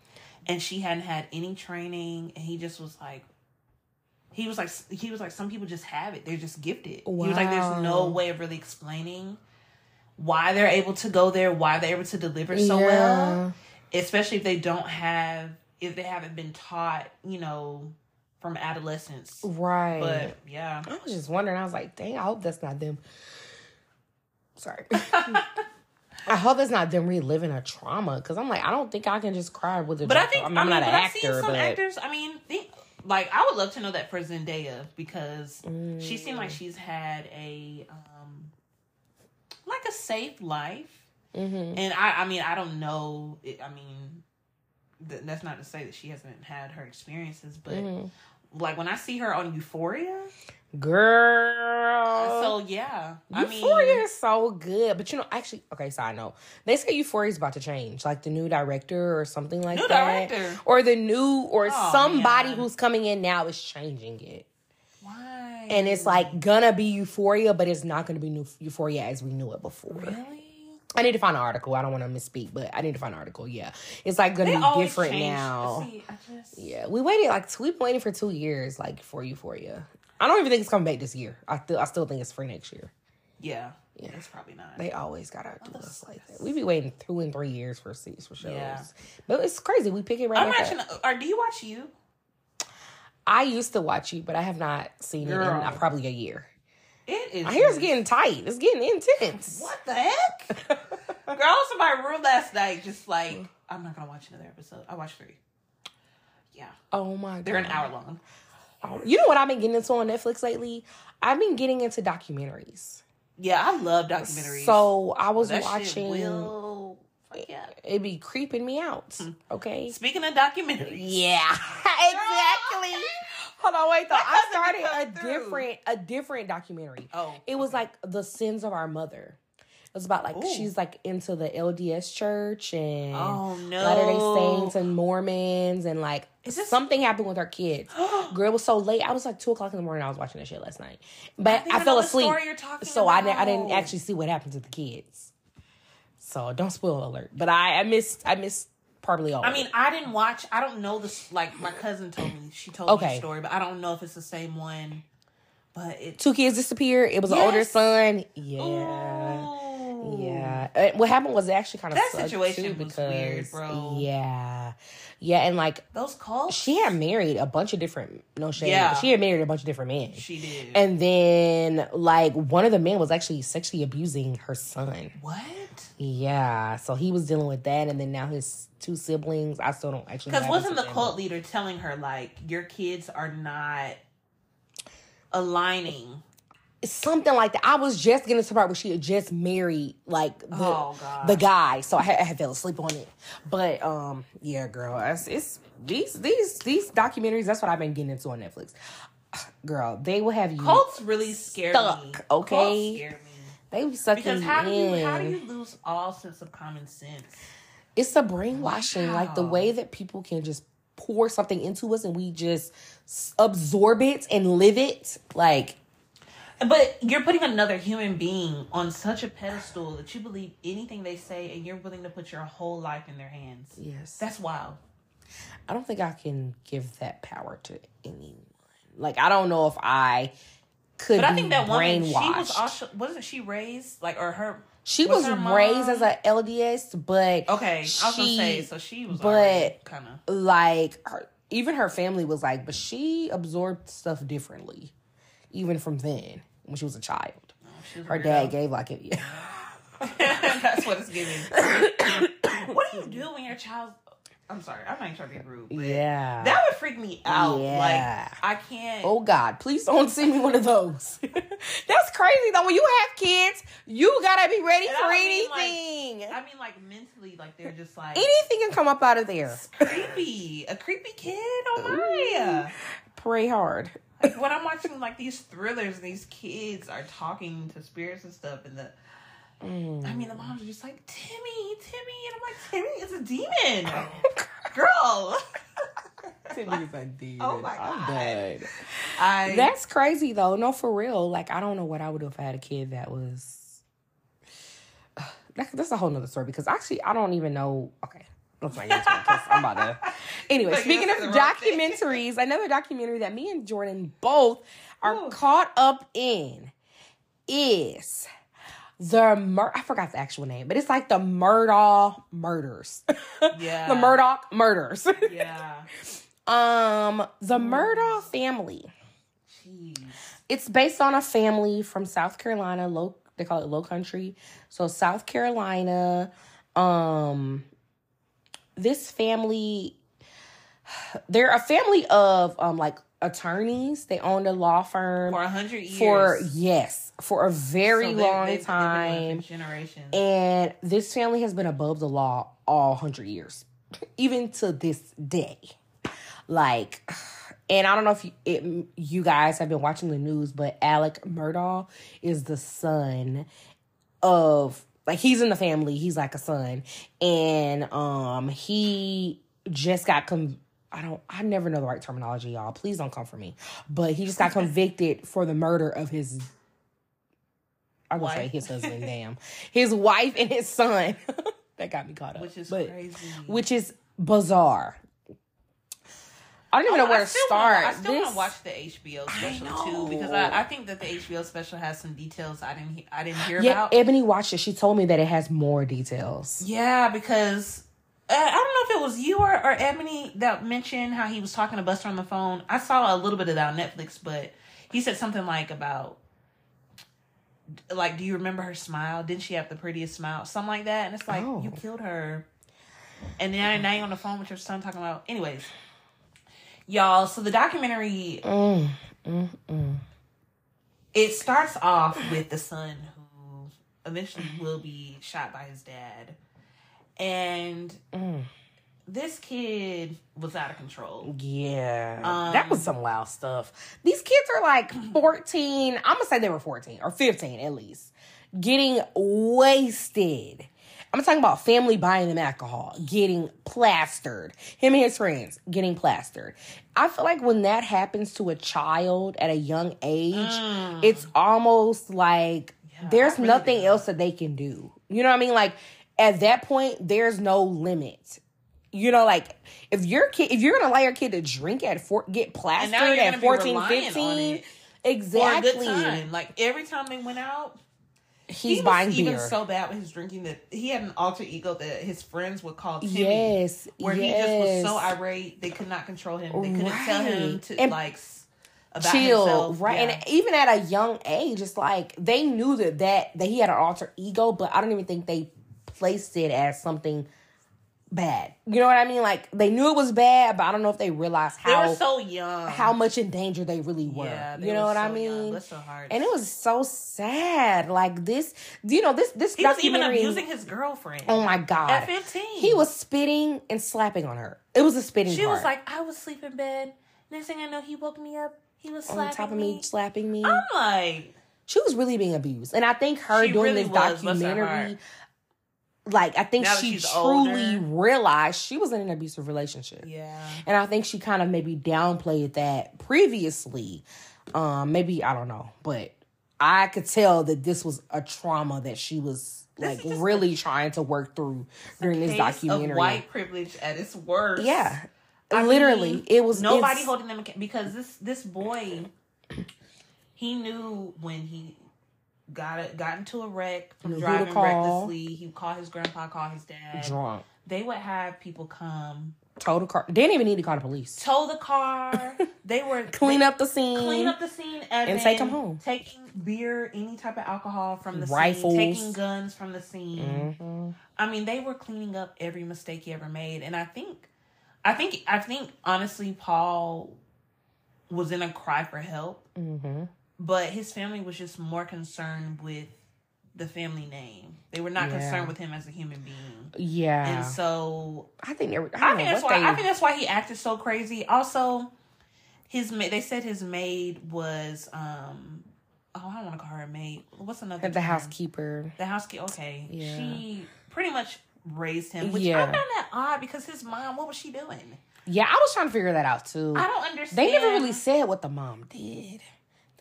And she hadn't had any training, and he just was like, he was like, he was like, some people just have it; they're just gifted. He was like, there's no way of really explaining why they're able to go there, why they're able to deliver so Yeah. well, especially if they don't have if they haven't been taught, you know, from adolescence. Right. But yeah. I was just wondering. I was like, dang, I hope that's not them. Sorry. I hope that's not them reliving a trauma because I'm like, I don't think I can just cry with a. But I think I'm, I mean, not an but I've seen actor, some but actors. I mean, think, like I would love to know that for Zendaya because she seemed Mm. like she's had a um like a safe life, Mhm. and I I mean I don't know. It, I mean, th- that's not to say that she hasn't had her experiences, but Mhm. like when I see her on Euphoria, girl. so yeah, I Euphoria mean, is so good, but you know, actually, okay, side note, they say Euphoria is about to change, like the new director or something like New that, director? or the new or Oh, somebody man. who's coming in now is changing it, why? and it's like gonna be Euphoria, but it's not gonna be new Euphoria as we knew it before. really. I need to find an article. I don't want to misspeak, but I need to find an article. Yeah, it's like gonna They be different now. See, just Yeah, we waited like we been waiting for two years, like for Euphoria. I don't even think it's coming back this year. I still, I still think it's for next year. yeah, Yeah. it's probably not. They always gotta do that's- us like that. We be waiting two and three years for seats for shows. Yeah. But it's crazy. We pick it right I'm watching. up. Or do you watch you? I used to watch you, but I have not seen it in uh, probably a year. It is. I hear it's getting tight. It's getting intense. What the heck? Girl, I was in my room last night, just like I'm not gonna watch another episode. I watched three. Yeah, Oh my god. they're an hour long. Oh, you know what I've been getting into on Netflix lately? I've been getting into documentaries. Yeah, I love documentaries. So I was that watching will. Yeah. It'd be creeping me out. Hmm. Okay. Speaking of documentaries, Yeah, exactly. Hold on, wait though. I started a through. different a different documentary. Oh, It was like the sins of our mother. It was about like Ooh. she's like into the LDS church and Oh no, Latter Day Saints and Mormons and like Is this- something happened with her kids. Girl, it was so late. I was like two o'clock in the morning. I was watching that shit last night, but I, I fell asleep. so I, I didn't actually see what happened to the kids. So don't spoil alert. But I, I missed I missed probably all. I mean. I didn't watch. I don't know this. Like my cousin told me, she told me the story, but I don't know if it's the same one. But it. two kids disappeared. It was an older son. Yeah. Ooh. Yeah. What happened was it actually kind of That situation too was because weird, bro. yeah, yeah, and like Those calls. she had married a bunch of different no shade. Yeah. she had married a bunch of different men, She did. and then like one of the men was actually sexually abusing her son. what? Yeah, so he was dealing with that, and then now his two siblings. I still don't actually Because wasn't the cult leader telling her like your kids are not aligning? Something like that. I was just getting to the part where she had just married like the Oh, the guy, so I had, I had fell asleep on it. But um, yeah, girl, it's, it's these these these documentaries. That's what I've been getting into on Netflix. Girl, they will have you. Cults really scare Stuck, me. okay? Cults scare me. They be sucking Because how do in. you how do you lose all sense of common sense? it's a brainwashing, like the way that people can just pour something into us and we just absorb it and live it. Like But you're putting another human being on such a pedestal that you believe anything they say and you're willing to put your whole life in their hands. yes, That's wild. I don't think I can give that power to anyone. Like I don't know if I could But I think that woman, she was also wasn't she raised like or her She was was, her raised as a LDS, but Okay, I was gonna say so she was but- kind of like her, even her family was like, but she absorbed stuff differently, even from then when she was a child. Oh, she was Her dad gave like a yeah. That's what it's giving. what do you do when your child? I'm sorry, I'm not even trying to be rude. But Yeah. That would freak me out. Yeah. Like I can't. Oh God, please don't send me one of those. That's crazy though. When you have kids, you gotta be ready And for don't mean, like- anything. I mean, like mentally, like they're just like anything can come up out of there. creepy. A creepy kid. Oh my. Pray hard. Like when I'm watching like these thrillers, and these kids are talking to spirits and stuff, and the. Mm. I mean, the moms are just like Timmy, Timmy, and I'm like, Timmy is a demon, girl. Timmy's a demon. Oh my I'm God. I That's crazy though. No, for real. Like I don't know what I would do if I had a kid that was. That's a whole nother story because actually I don't even know. Okay, let's not get into it because I'm about to. Anyway, Like, speaking of the wrong thing. documentaries, another documentary that me and Jordan both are Ooh. caught up in is the Mur- I forgot the actual name, but it's like the Murdaugh murders. Yeah. the Murdaugh murders. Yeah. um, the Murdaugh family. Jeez. It's based on a family from South Carolina, low they call it low country. So South Carolina, um this family they're a family of um like attorneys. They owned a law firm For a hundred years. for yes, for a very So they- long they've- they've been doing it time. generations. And this family has been above the law all hundred years, even to this day. Like, and I don't know if you, it, you guys have been watching the news, but Alex Murdaugh is the son of like he's in the family. He's like a son, and um he just got com. I don't. I never know the right terminology, y'all. Please don't come for me. But he just got convicted for the murder of his I would say his husband, damn. His wife and his son. that got me caught up. which is But- crazy. Which is bizarre. I don't even know Oh, where I to start. Wanna, I still want to watch the HBO special too because I, I think that the HBO special has some details I didn't he- I didn't hear yeah, about. Ebony watched it. She told me that it has more details. Yeah, because uh, I don't know if it was you or, or Ebony that mentioned how he was talking to Buster on the phone. I saw a little bit of that on Netflix, but he said something like about like, do you remember her smile? Didn't she have the prettiest smile? Something like that. And it's like Oh. you killed her, and then now you're on the phone with your son talking about. Anyways, y'all. So the documentary Mm, mm, mm. it starts off with the son who eventually will be shot by his dad. And this kid was out of control. Yeah. Um, that was some wild stuff. These kids are like 14. I'm going to say they were 14 or 15 at least. Getting wasted. I'm talking about family buying them alcohol, getting plastered. Him and his friends getting plastered. I feel like when that happens to a child at a young age, Mm. it's almost like Yeah, there's really nothing didn't. else that they can do. You know what I mean? Like at that point, there's no limit. You know, like if your kid, if you're gonna allow your kid to drink at four, get plastered at be 14, 15, it For a exactly. Like every time they went out, He's he was buying even beer. so bad with his drinking that he had an alter ego that his friends would call Timmy. yes, Where yes. he just was so irate, they could not control him. They couldn't tell him to And like about chill, himself. right? Yeah. And even at a young age, it's like they knew that that that he had an alter ego, but I don't even think they placed it as something bad. You know what I mean? Like they knew it was bad, but I don't know if they realized how they were so young. how much in danger they really were. Yeah, they you know what I so young. mean? Bless their hearts. And it was so sad. Like this, you know, this this he was even abusing his girlfriend. oh my god! At 15. he was spitting and slapping on her. It was a spitting. She was like, I was asleep in bed. Next thing I know, he woke me up. He was on top of me. me, slapping me. I'm like, she was really being abused, and I think her She doing really this her documentary. Like I think Now she truly older. realized she was in an abusive relationship. yeah. And I think she kind of maybe downplayed that previously. Um, maybe I don't know, but I could tell that this was a trauma that she was like really trying to work through during this documentary. White privilege at its worst. yeah, I literally, mean, it was nobody holding them because this this boy, he knew when he got it got into a wreck from driving recklessly. He would call his grandpa, call his dad. drunk. They would have people come Tow the car. They didn't even need to call the police. tow the car. they were Clean they- up the scene. clean up the scene and, take 'em home. Taking beer, any type of alcohol from the Rifles. scene, taking guns from the scene. Mhm. I mean, they were cleaning up every mistake he ever made, and I think, I think, I think honestly, Paul was in a cry for help, Mhm. But his family was just more concerned with the family name. They were not Yeah. concerned with him as a human being, Yeah, and so I think. they were- I, I think that's why they. I think that's why he acted so crazy. Also, his ma- they said his maid was um oh I don't want to call her a maid. What's another the term? housekeeper. The housekeeper. Okay, Yeah. she pretty much raised him, which I Yeah. found that odd because his mom. What was she doing? Yeah, I was trying to figure that out too. I don't understand. They never really said what the mom did.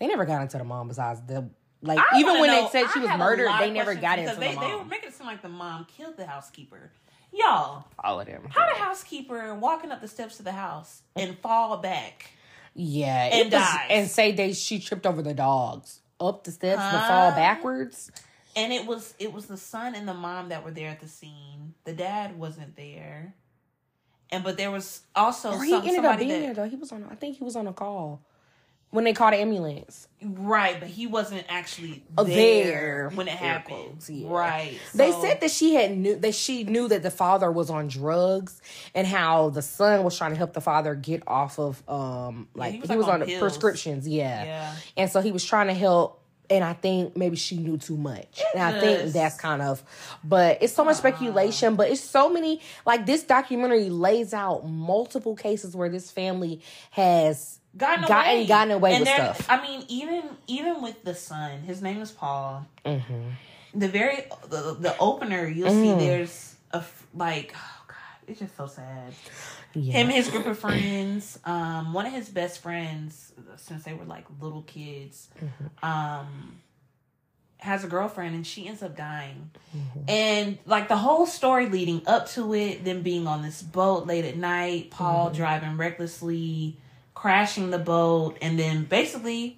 They never got into the mom besides the like I even when know- they said I she was murdered, they never got into because the they, They were making it seem like the mom killed the housekeeper. Y'all, All of them. how the housekeeper walking up the steps to the house and fall back? Yeah, and it was- dies. and say they she tripped over the dogs up the steps but Huh? fall backwards. and it was it was the son and the mom that were there at the scene. The dad wasn't there, and but there was also Or some, he ended up somebody being that there though. He was on. I think he was on a call when they called the ambulance. right, but he wasn't actually Oh, there, there. when it happened. quotes, yeah. Right, They so- said that she had knew that she knew that the father was on drugs and how the son was trying to help the father get off of um like he he was, was, like, on, on the prescriptions, yeah. yeah. And so he was trying to help and I think maybe she knew too much. And I think that's kind of but it's so much speculation, but it's so many like this documentary lays out multiple cases where this family has gotten away, gotten away and with stuff. I mean, even even with the son, his name is Paul. The very the, the opener, you'll Mm. see there's a like oh god, it's just so sad. yeah. Him, his group of friends, um, one of his best friends since they were like little kids, Mm-hmm. um, has a girlfriend and she ends up dying. Mm-hmm. And like the whole story leading up to it, them being on this boat late at night, Paul Mm-hmm. driving recklessly, crashing the boat, and then basically,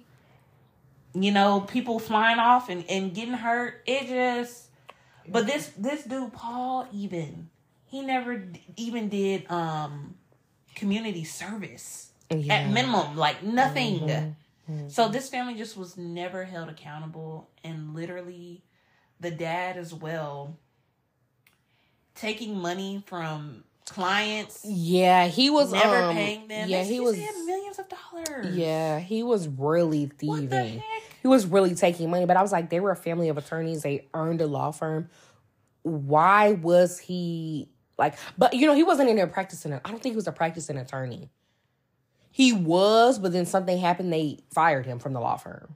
you know, people flying off and, and getting hurt. It just but this this dude, Paul, even he never d- even did um community service Yeah. at minimum, like nothing. Mhm. So this family just was never held accountable, and literally, the dad as well, taking money from clients, Yeah, he was never um, paying them. Yeah, They- he was. millions of dollars. Yeah, he was really thieving. He was really taking money, but I was like, they were a family of attorneys. They earned a law firm. Why was he like? But you know, he wasn't in there practicing. I don't think he was a practicing attorney. He was, but then something happened. They fired him from the law firm.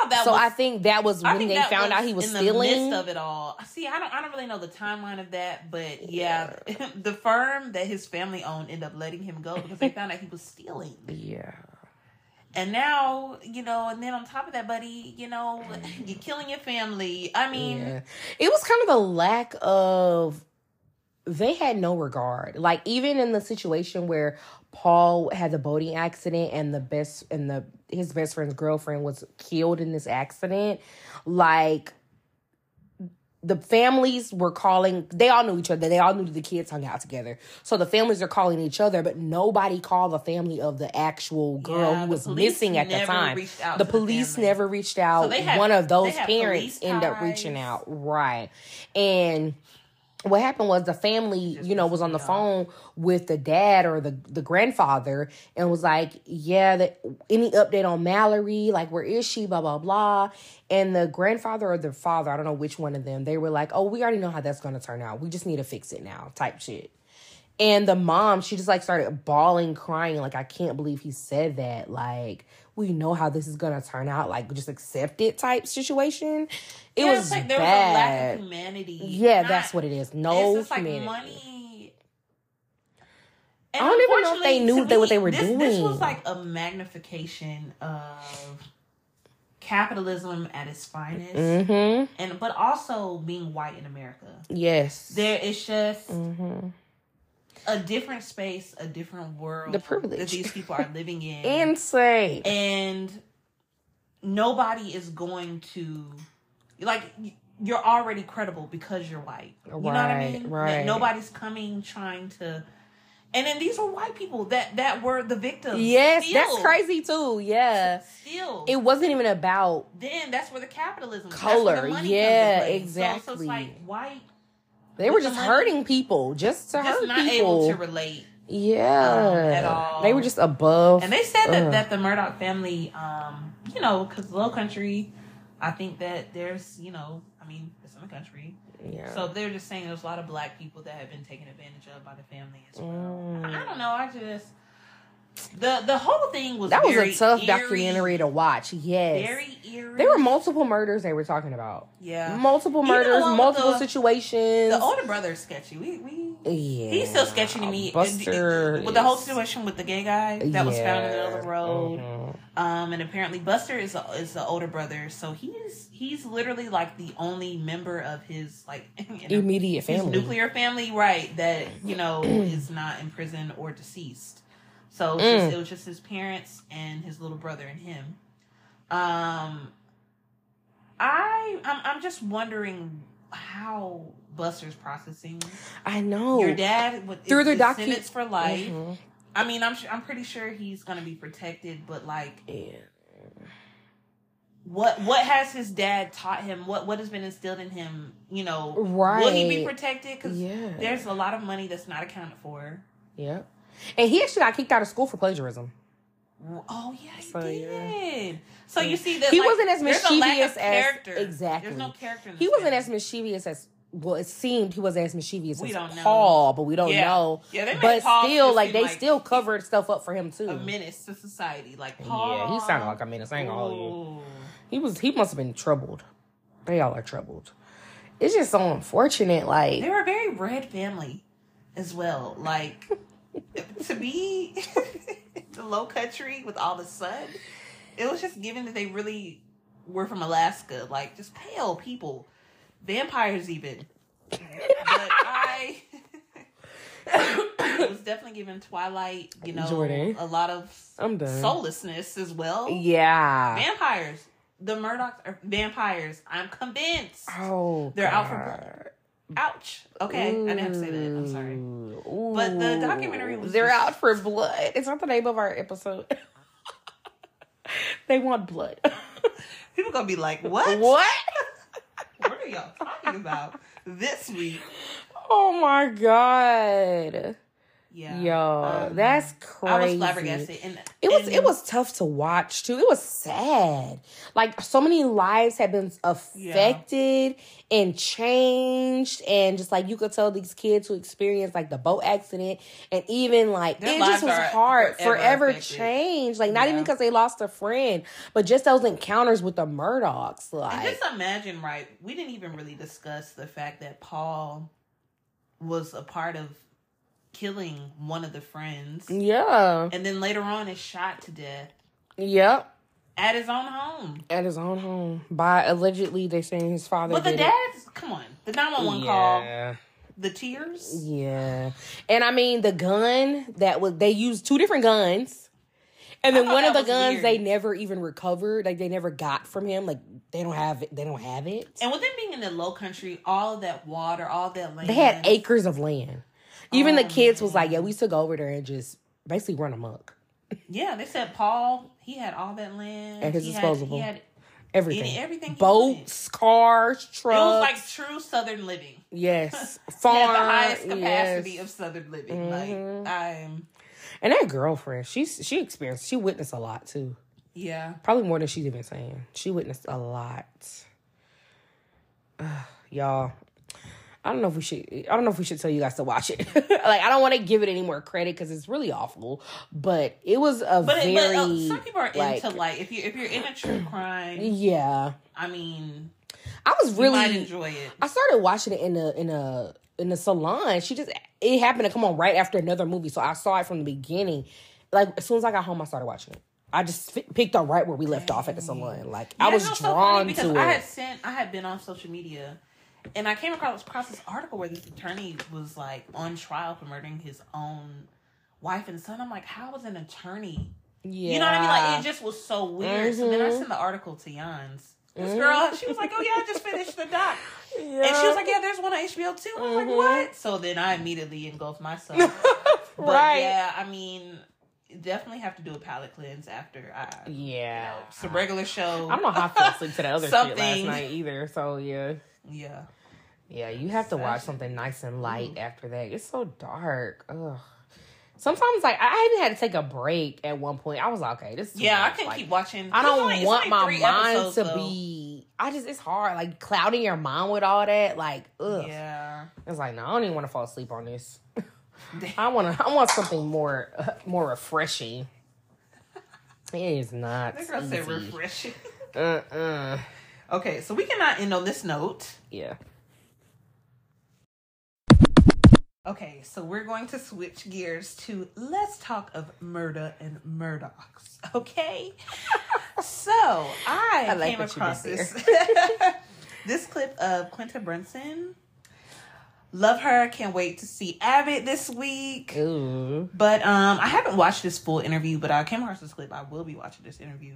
Thought that so was. I think that was when they found out he was in stealing. the midst of it all. See, I don't, I don't really know the timeline of that, but yeah, the firm that his family owned ended up letting him go because they found out he was stealing. yeah. And now, you know, and then on top of that, buddy, you know, you're killing your family. I mean, Yeah. It was kind of a lack of they had no regard. Like even in the situation where Paul had the boating accident and the best and the his best friend's girlfriend was killed in this accident, like the families were calling they all knew each other. They all knew the kids hung out together. So the families are calling each other but nobody called the family of the actual girl Yeah, who was missing at the time. the to the police never reached out. They had- one of those parents police ended up reaching out. Right. And what happened was the family, you know, was on the phone with the dad or the the grandfather and was like, "Yeah, that any update on Mallory? Like, where is she? Blah blah blah." And the grandfather or the father, I don't know which one of them, they were like, "Oh, we already know how that's going to turn out. We just need to fix it now." Type shit. And the mom, she just like started bawling, crying, like, "I can't believe he said that." Like, we know how this is gonna turn out. Like, just accept it type situation. It yeah, was like there bad. was a lack of humanity. Yeah, Not- that's what it is. No it's just like humanity. money. I don't even know if they knew they- what they were this, This was like a magnification of capitalism at its finest, Mm-hmm. and but also being white in America. Yes. There is just mm-hmm. A different space, a different world The privilege. that these people are living in, Insane. and nobody is going to like you're already credible because you're white. You know what I mean? right. That nobody's coming trying to and then these were white people that that were the victims. yes, that's crazy too. Yeah. Still. It wasn't even about then that's where the capitalism Color, the money yeah, play. So- So, it's like white they were just hurting people just to just hurt not people. able to relate. yeah. um, at all. They were just above. And they said that, that the Murdaugh family, um, you know, because low country, I think that there's, you know, I mean, it's in the country. yeah. So they're just saying there's a lot of black people that have been taken advantage of by the family as well. Mm. I don't know. I just the the whole thing was that was a tough eerie, documentary to watch. Yes. Very eerie. there were multiple murders they were talking about. yeah. Multiple murders, multiple the- situations. The older brother is sketchy. We we yeah. he's still sketchy to me. Buster with the whole situation with the gay guy that was found in the middle of the road. Mhm. Um, and apparently Buster is a, is the older brother, so he's he's literally like the only member of his like know, Immediate his family. nuclear family, right? That you know is not in prison or deceased. So it's Mm. just, it was just his parents and his little brother and him. Um, I I'm I'm just wondering how Buster's processing. I know. Your dad with Through the docu- sentenced for life. Mhm. I mean, I'm I'm pretty sure he's gonna be protected, but like, Yeah. what what has his dad taught him? What what has been instilled in him? You know, Right. will he be protected? Because Yeah. there's a lot of money that's not accounted for. Yep. And he actually got kicked out of school for plagiarism. Oh yeah, he So, did. yeah. So you mm. see that He like, wasn't as there's a lack mischievous as- exactly. There's no character. In He wasn't as mischievous as well. It seemed he wasn't as mischievous We as don't know. Paul, but we don't Yeah. know. Yeah, they made but Paul still, like they like still covered stuff up for him too. a menace to society. Like Paul. Yeah, he sounded like a menace. I ain't gonna hold you. He was. He must have been troubled. They all are troubled. It's just so unfortunate. Like They were a very red family as well. Like to be the low country with all the sun, it was just given that they really were from Alaska, like just pale people, vampires even. But I it was definitely given Twilight, you know, Jordan. a lot of I'm done. soullessness as well. yeah. Vampires. The Murdaughs are vampires. I'm convinced. Oh, They're out for blood. Ouch. Okay, I didn't have to say that. I'm sorry. Ooh. But the documentary was They're just- out for blood. It's not the name of our episode. they want blood. People gonna be like, "What? what? What are y'all talking about this week?" Oh my god. Yeah, Yo, um, that's crazy. I was flabbergasted, and It was and- it was tough to watch too. It was sad. Like so many lives have been affected and changed, and just like you could tell these kids who experienced like the boat accident, and even like Their it just was hard, forever forever, changed. Like not even because they lost a friend, but just those encounters with the Murdaughs. And Like just imagine, right? We didn't even really discuss the fact that Paul was a part of killing one of the friends, yeah, and then later on is shot to death yep. at his own home. At his own home by allegedly they saying his father. But the did it. dad's come on, the nine one one call, Yeah. the tears. Yeah. And I mean the gun that was they used two different guns. And then one of the guns weird. they never even recovered. Like they never got from him. Like they don't have it. They don't have it. And with them being in the low country, all that water, all that land. They had acres of land. Even the Oh, kids was like, yeah, we used to go over there and just basically run amok. Yeah, they said Paul, he had all that land. At his He had- he had, Everything. Any- everything Boats, cars, trucks. it was like true Southern living. yes. Farm. had the highest capacity yes. of Southern living. Mhm. Like I'm And that girlfriend, she's she experienced she witnessed a lot too. yeah. Probably more than she's even saying. She witnessed a lot. Ugh, y'all, I don't know if we should. I don't know if we should tell you guys to watch it. like, I don't want to give it any more credit because it's really awful. But it was a But, it, very but uh, some people are like, into like if you if you're into true crime, yeah. I mean, I was you might really. enjoy it. I started watching it in a in a in the salon. She just it happened to come on right after another movie, so I saw it from the beginning. Like as soon as I got home, I started watching it. I just fi- picked up right where we left off at the salon. Like I Yeah, was no, so drawn because to I it. had sent, I had been on social media, and I came across, across this article where this attorney was like on trial for murdering his own wife and son. I'm like, how was an attorney? yeah, You know what I mean? Like it just was so weird. So then I Mhm. sent the article to Jans. This Mhm. girl, she was like, "Oh yeah, I just finished the doc," yeah. and she was like, "Yeah, there's one on HBO too." I was like, Mhm. "What?" So then I immediately engulfed myself. But right. yeah, I mean, definitely have to do a palate cleanse after I, you Yeah. know, it's a regular show. I don't know how I fell asleep to that other shit last night either. So yeah. Yeah. Yeah, you have to watch something nice and light after that. It's so dark. Ugh. Sometimes like I even had to take a break at one point. I was like, okay, this is too Yeah, I much. couldn't Like, keep watching. I don't it's want only my mind episodes, to though. be I just it's hard. Like clouding your mind with all that. Like, ugh. Yeah. It's like, no, I don't even want to fall asleep on this. I want to. I want something more, uh, more refreshing. It is not That girl said easy. refreshing. Uh uh. Okay, so we cannot end on this note. Yeah. Okay, so we're going to switch gears to let's talk of murder and Murdaughs. Okay, so I, I like came across this this clip of Quinta Brunson. Love her. Can't wait to see Abbott this week. Ooh. But um, I haven't watched this full interview, but I came across this clip. I will be watching this interview.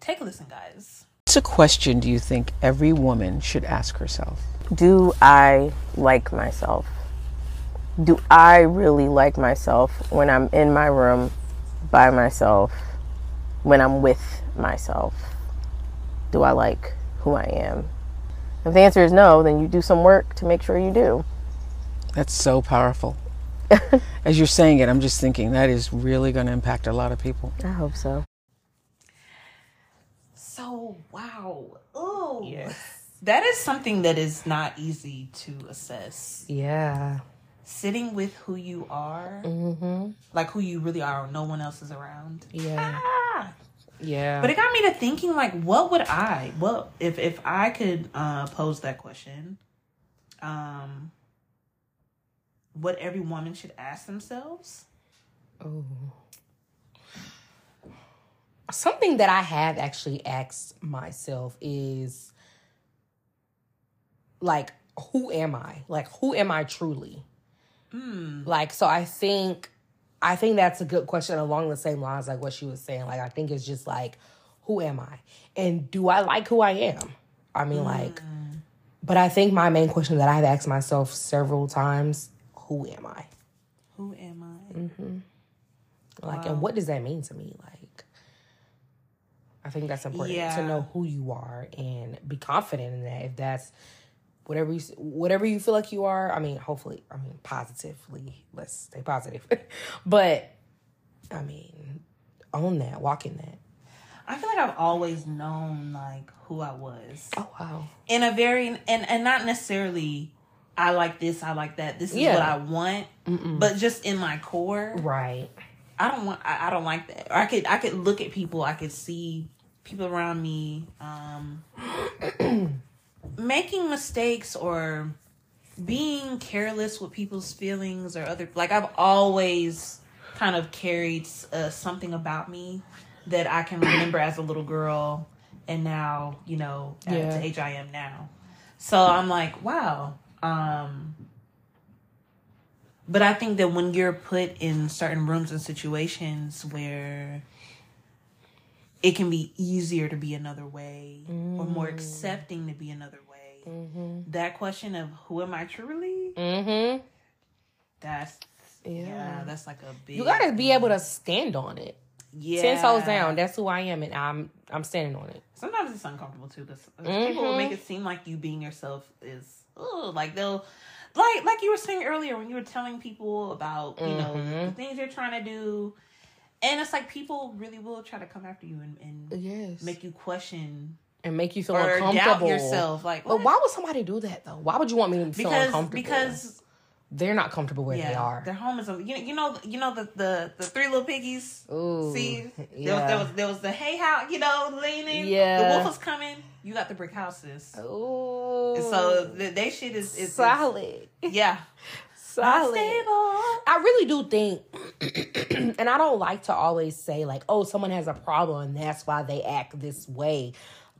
Take a listen, guys. What's a question do you think every woman should ask herself? Do I like myself? Do I really like myself when I'm in my room by myself, when I'm with myself? Do I like who I am? If the answer is no, then you do some work to make sure you do. That's so powerful. As you're saying it, I'm just thinking that is really going to impact a lot of people. I hope so. So wow. Oh. Yes. That is something that is not easy to assess. Yeah. Sitting with who you are, Mm-hmm. like who you really are, no one else is around. Yeah. Ah. Yeah. But it got me to thinking, like, what would I? Well, if if I could uh, pose that question, um, what every woman should ask themselves. Ooh. Something that I have actually asked myself is like, who am I? Like, who am I truly? Hmm. Like, so I think, I think that's a good question along the same lines like what she was saying. Like, I think it's just like, who am I? And do I like who I am? I mean, like, but I think my main question that I've asked myself several times, who am I? Who am I? Mm-hmm. Like, and what does that mean to me? Like, I think that's important Yeah. to know who you are and be confident in that. If that's whatever you whatever you feel like you are, I mean, hopefully, I mean, positively. Let's stay positive. but I mean, own that, walk in that. I feel like I've always known like who I was Oh wow. in a very and and not necessarily. I like this. I like that. This is Yeah. what I want. But just in my core, Right. I don't want. I, I don't like that. Or I could. I could look at people. I could see people around me um, making mistakes or being careless with people's feelings or other. Like I've always kind of carried uh, something about me that I can remember as a little girl, and now you know at Yeah. the age I am now. So I'm like, wow. Um, but I think that when you're put in certain rooms and situations where it can be easier to be another way or more Mm. accepting to be another way, that question of who am I truly? Mm-hmm. That's yeah, Yeah. that's like a big. You gotta be able to stand on it. yeah. Ten toes down. That's who I am, and I'm I'm standing on it. Sometimes it's uncomfortable too because people Mm-hmm. will make it seem like you being yourself is ugh, like they'll like like you were saying earlier when you were telling people about you know Mm-hmm. the things you're trying to do, and it's like people really will try to come after you and, and Yes. make you question and make you feel or uncomfortable. doubt yourself. Like, But why would somebody do that though? Why would you want me to feel because uncomfortable? because they're not comfortable where yeah, they are. their home is on- you know you know you know the the, the three little piggies. Ooh, See, there, yeah. was, there was there was the hay house, you know, leaning. Yeah. the wolf was coming. You got the brick houses. Ooh, And so the, they shit is, is solid, Yeah. solid. Stable. I really do think, and I don't like to always say like, "Oh, someone has a problem and that's why they act this way,"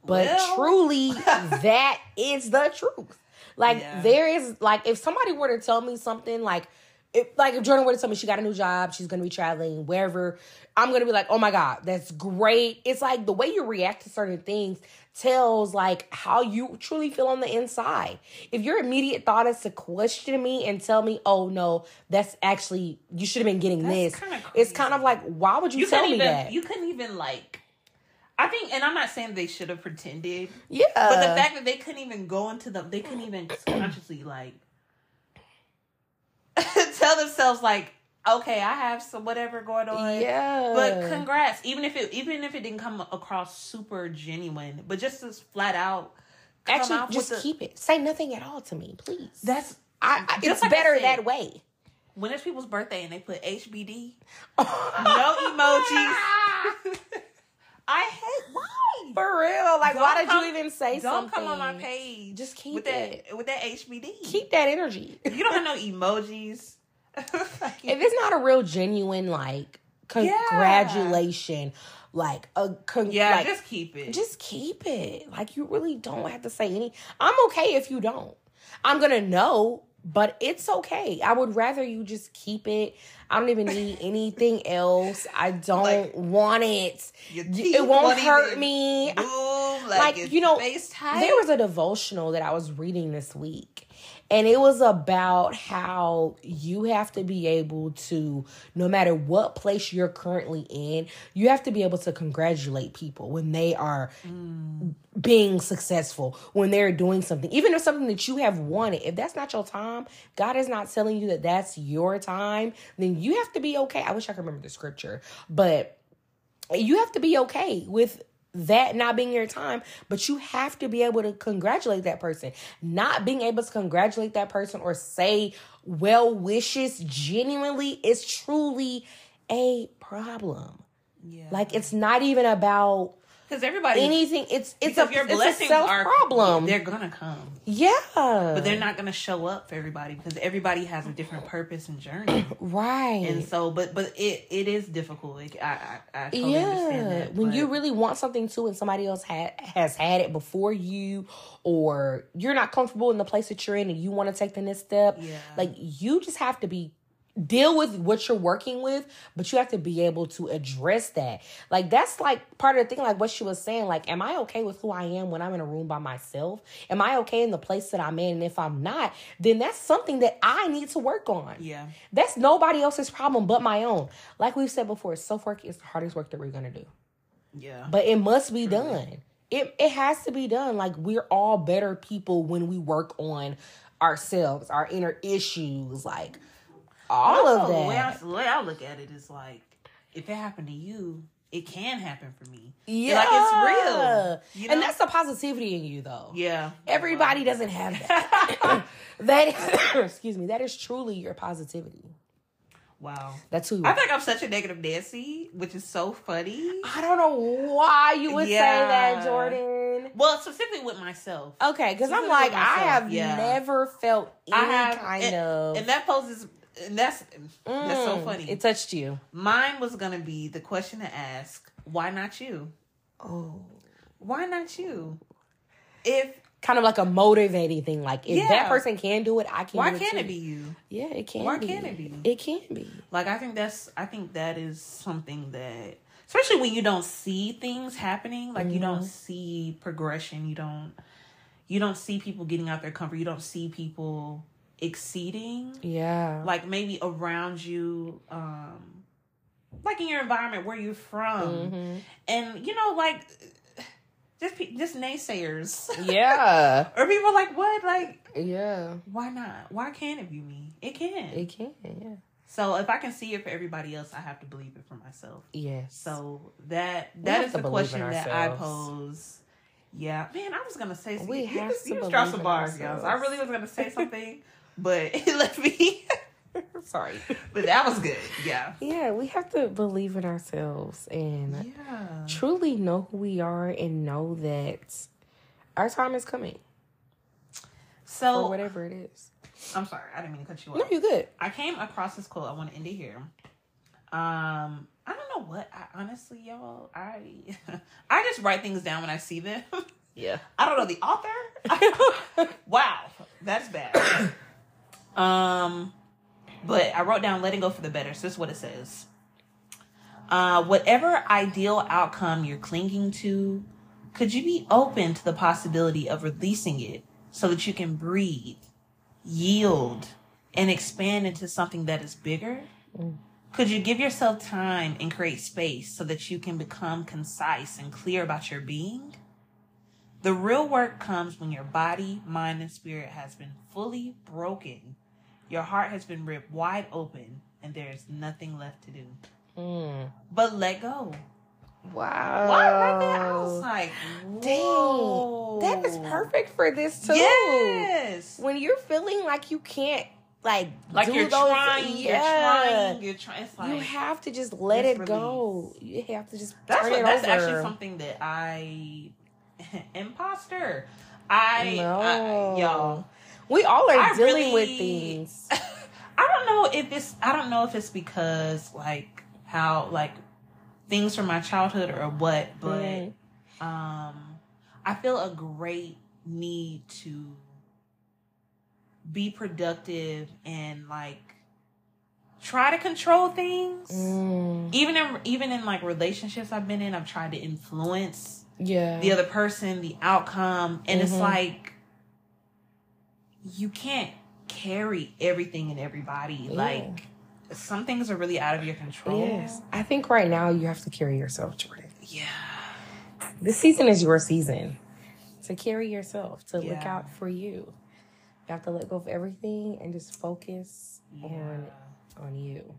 but Well. truly, that is the truth. Like Yeah. there is like if somebody were to tell me something like. If, like if Jordan were to tell me she got a new job, she's gonna be traveling wherever, I'm gonna be like, oh my god, that's great. It's like the way you react to certain things tells like how you truly feel on the inside. If your immediate thought is to question me and tell me, oh no, that's actually you should have been getting That's this. It's kind of like, why would you, You tell me even that? you couldn't even like I think and I'm not saying they should have pretended. yeah, But the fact that they couldn't even go into the they couldn't even consciously like tell themselves like, okay, I have some whatever going on. yeah, But congrats. Even if it even if it didn't come across super genuine, but just as flat out actually, just the, keep it. Say nothing at all to me, please. that's I, I, it's like I better said. that way. when it's people's birthday and they put HBD, no emojis. I hate why. For real, like, Don't why did come- you even say something? Don't something? come on my page. Just keep with it. that with that HBD. Keep that energy. you don't have no emojis. if it's not a real genuine like congratulation like a con- yeah, like, just keep it. just keep it. Like you really don't have to say any i'm okay if you don't. I'm gonna know but it's okay. I would rather you just keep it. I don't even need anything else. I don't Like, want it. Your Y- teeth it won't hurt me. move, like, like you know, there was a devotional that I was reading this week, and it was about how you have to be able to, no matter what place you're currently in, you have to be able to congratulate people when they are mm. being successful, when they're doing something, even if something that you have wanted. If that's not your time, God is not telling you that that's your time, then you have to be okay. I wish I could remember the scripture, but you have to be okay with that not being your time, but you have to be able to congratulate that person. Not being able to congratulate that person or say well wishes genuinely is truly a problem. yeah. Like it's not even about because everybody anything. It's it's a your it's a self are problem. They're gonna come, Yeah, but they're not gonna show up for everybody because everybody has a different purpose and journey. right. And so, but but it it is difficult. Like, I I, I totally understand that. when but- you really want something too, and somebody else had has had it before you, or you're not comfortable in the place that you're in, and you want to take the next step, Yeah. like you just have to be deal with what you're working with, but you have to be able to address that. Like that's like part of the thing. Like what she was saying. Like, am I okay with who I am when I'm in a room by myself? Am I okay in the place that I'm in? And if I'm not, then that's something that I need to work on. yeah, That's nobody else's problem but my own. Like we've said before, self work is the hardest work that we're gonna do. yeah, But it must be done. It it has to be done. Like we're all better people when we work on ourselves, our inner issues, like all of Also, The way, I, that. the way I look at it is like, if it happened to you, it can happen for me. Yeah, like it's real. You know? and that's the positivity in you, though. yeah. Everybody doesn't have that. that excuse me. That is truly your positivity. Wow. That's who. I think I'm such a negative Nancy, which is so funny. I don't know why you would say that, Jordan. Well, specifically with myself. Okay, because I'm like, I have yeah. never felt any have kind and, of. and that poses and that's that's so Mm, funny. It touched you. Mine was gonna be the question to ask: Why not you? Oh, Why not you? If kind of like a motivating thing. Like if Yeah. that person can do it, I can. why can't too. it be you? Yeah, it can. Why can't it be? It can be. Like I think that's I think that is something that especially when you don't see things happening, like you Mm-hmm. don't see progression, you don't you don't see people getting out their comfort, you don't see people exceeding Yeah. like maybe around you um like in your environment where you're from. Mm-hmm. And you know like just pe- just naysayers. Yeah. or people like what like yeah. why not? Why can't it be me? It can. It can. Yeah. So if I can see it for everybody else, I have to believe it for myself. Yes. So that that is the question that I pose. Yeah, man, I was gonna say something. We you have just, to you some bars, guys. I really was gonna say something, but it left me. Sorry. but that was good. Yeah. Yeah, we have to believe in ourselves and Yeah. truly know who we are and know that our time is coming or So whatever it is. I'm sorry, I didn't mean to cut you off. No, you're good. I came across this quote. I want to end it here. Um, I don't know what. I honestly, y'all, I I just write things down when I see them. Yeah. I don't know the author. wow, that's bad. um, but I wrote down "letting go for the better." So this is what it says. Uh, whatever ideal outcome you're clinging to, could you be open to the possibility of releasing it so that you can breathe, yield, and expand into something that is bigger? Could you give yourself time and create space so that you can become concise and clear about your being? The real work comes when your body, mind, and spirit has been fully broken. Your heart has been ripped wide open, and there is nothing left to do. Mm. But let go. Wow. Why right there? I was like, Dang. whoa. That is perfect for this too. Yes. When you're feeling like you can't like Like you're those, trying, you're yeah. trying, you're trying. It's like you have to just let just it go. You have to just that's turn what, it that's over. actually something that I imposter. I, No. I y'all. We all are I dealing with really- things. I don't know if it's I don't know if it's because like how like things from my childhood or what, but Mm. um I feel a great need to be productive and like try to control things. Mm. Even in even in like relationships I've been in, I've tried to influence Yeah. the other person, the outcome, and it's Mhm. like you can't carry everything and everybody. Like some things are really out of your control. Yes. I think right now you have to carry yourself, Jordan. Yeah. This season is your season to carry yourself, to look out for you. You have to let go of everything and just focus on Yeah. on you.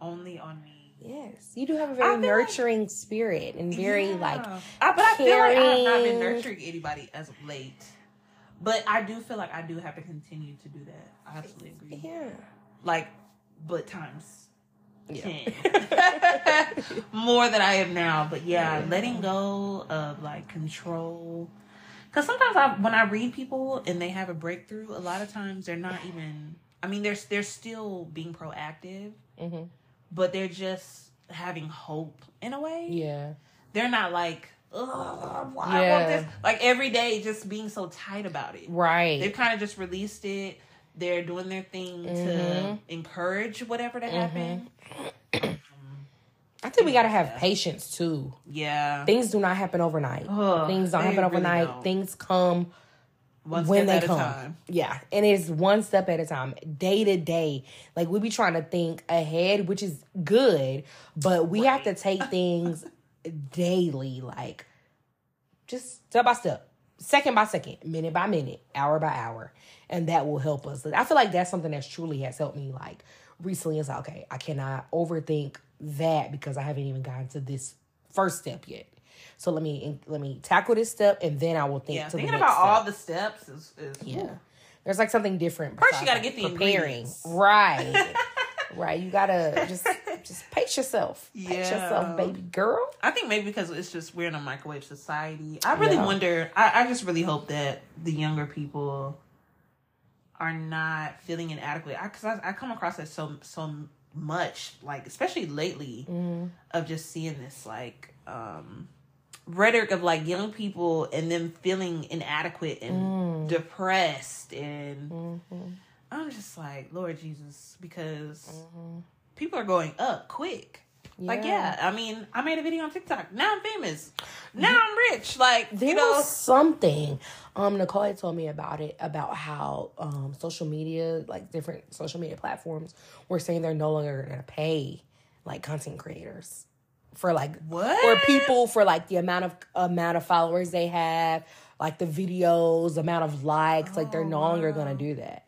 Only on me. Yes, you do have a very feel like- nurturing spirit and very Yeah. like I, but I feel like I've not been nurturing anybody as of late. But I do feel like I do have to continue to do that. I absolutely agree. yeah. Like, but times Yeah. 10. more than I am now. But yeah, letting go of like control. Because sometimes I, when I read people and they have a breakthrough, a lot of times they're not even. I mean, they're they're still being proactive, hmm but they're just having hope in a way. Yeah. They're not like, oh, why I Yeah. want this. Like every day, just being so tight about it. Right. They've kind of just released it. They're doing their thing to Mhm. encourage whatever to happen. I think we gotta have Yeah. patience too. Yeah. Things do not happen overnight. Ugh, Things don't happen overnight. don't. Things come One when step they at a come. time. Yeah, and it's one step at a time, day to day. Like we be trying to think ahead, which is good, but we have to take things daily, like just step by step, second by second, minute by minute, hour by hour, and that will help us. I feel like that's something that's truly has helped me. Like recently, it's like okay, I cannot overthink that because I haven't even gotten to this first step yet. So let me let me tackle this step, and then I will think. Yeah. to Thinking the about next all the steps is, is Yeah. There's like something different. First, you gotta get like, the preparing. Right. right. You gotta just just pace yourself. Pace yourself, baby girl. I think maybe because it's just we're in a microwave society. I really Yeah. wonder. I, I just really hope that the younger people are not feeling inadequate. Because I, I, come across that so so much, like especially lately, Mm-hmm. of just seeing this like um rhetoric of like young people and them feeling inadequate and Mm. depressed and Mm-hmm. I'm just like Lord Jesus because people are going up quick. Like yeah, I mean, I made a video on TikTok. Now I'm famous. Now I'm rich. Like There you know, was something. Um, Nicole had told me about it about how um social media, like different social media platforms, were saying they're no longer gonna pay like content creators for like What? or people for like the amount of amount of followers they have, like the videos, amount of likes. like they're no longer gonna do that.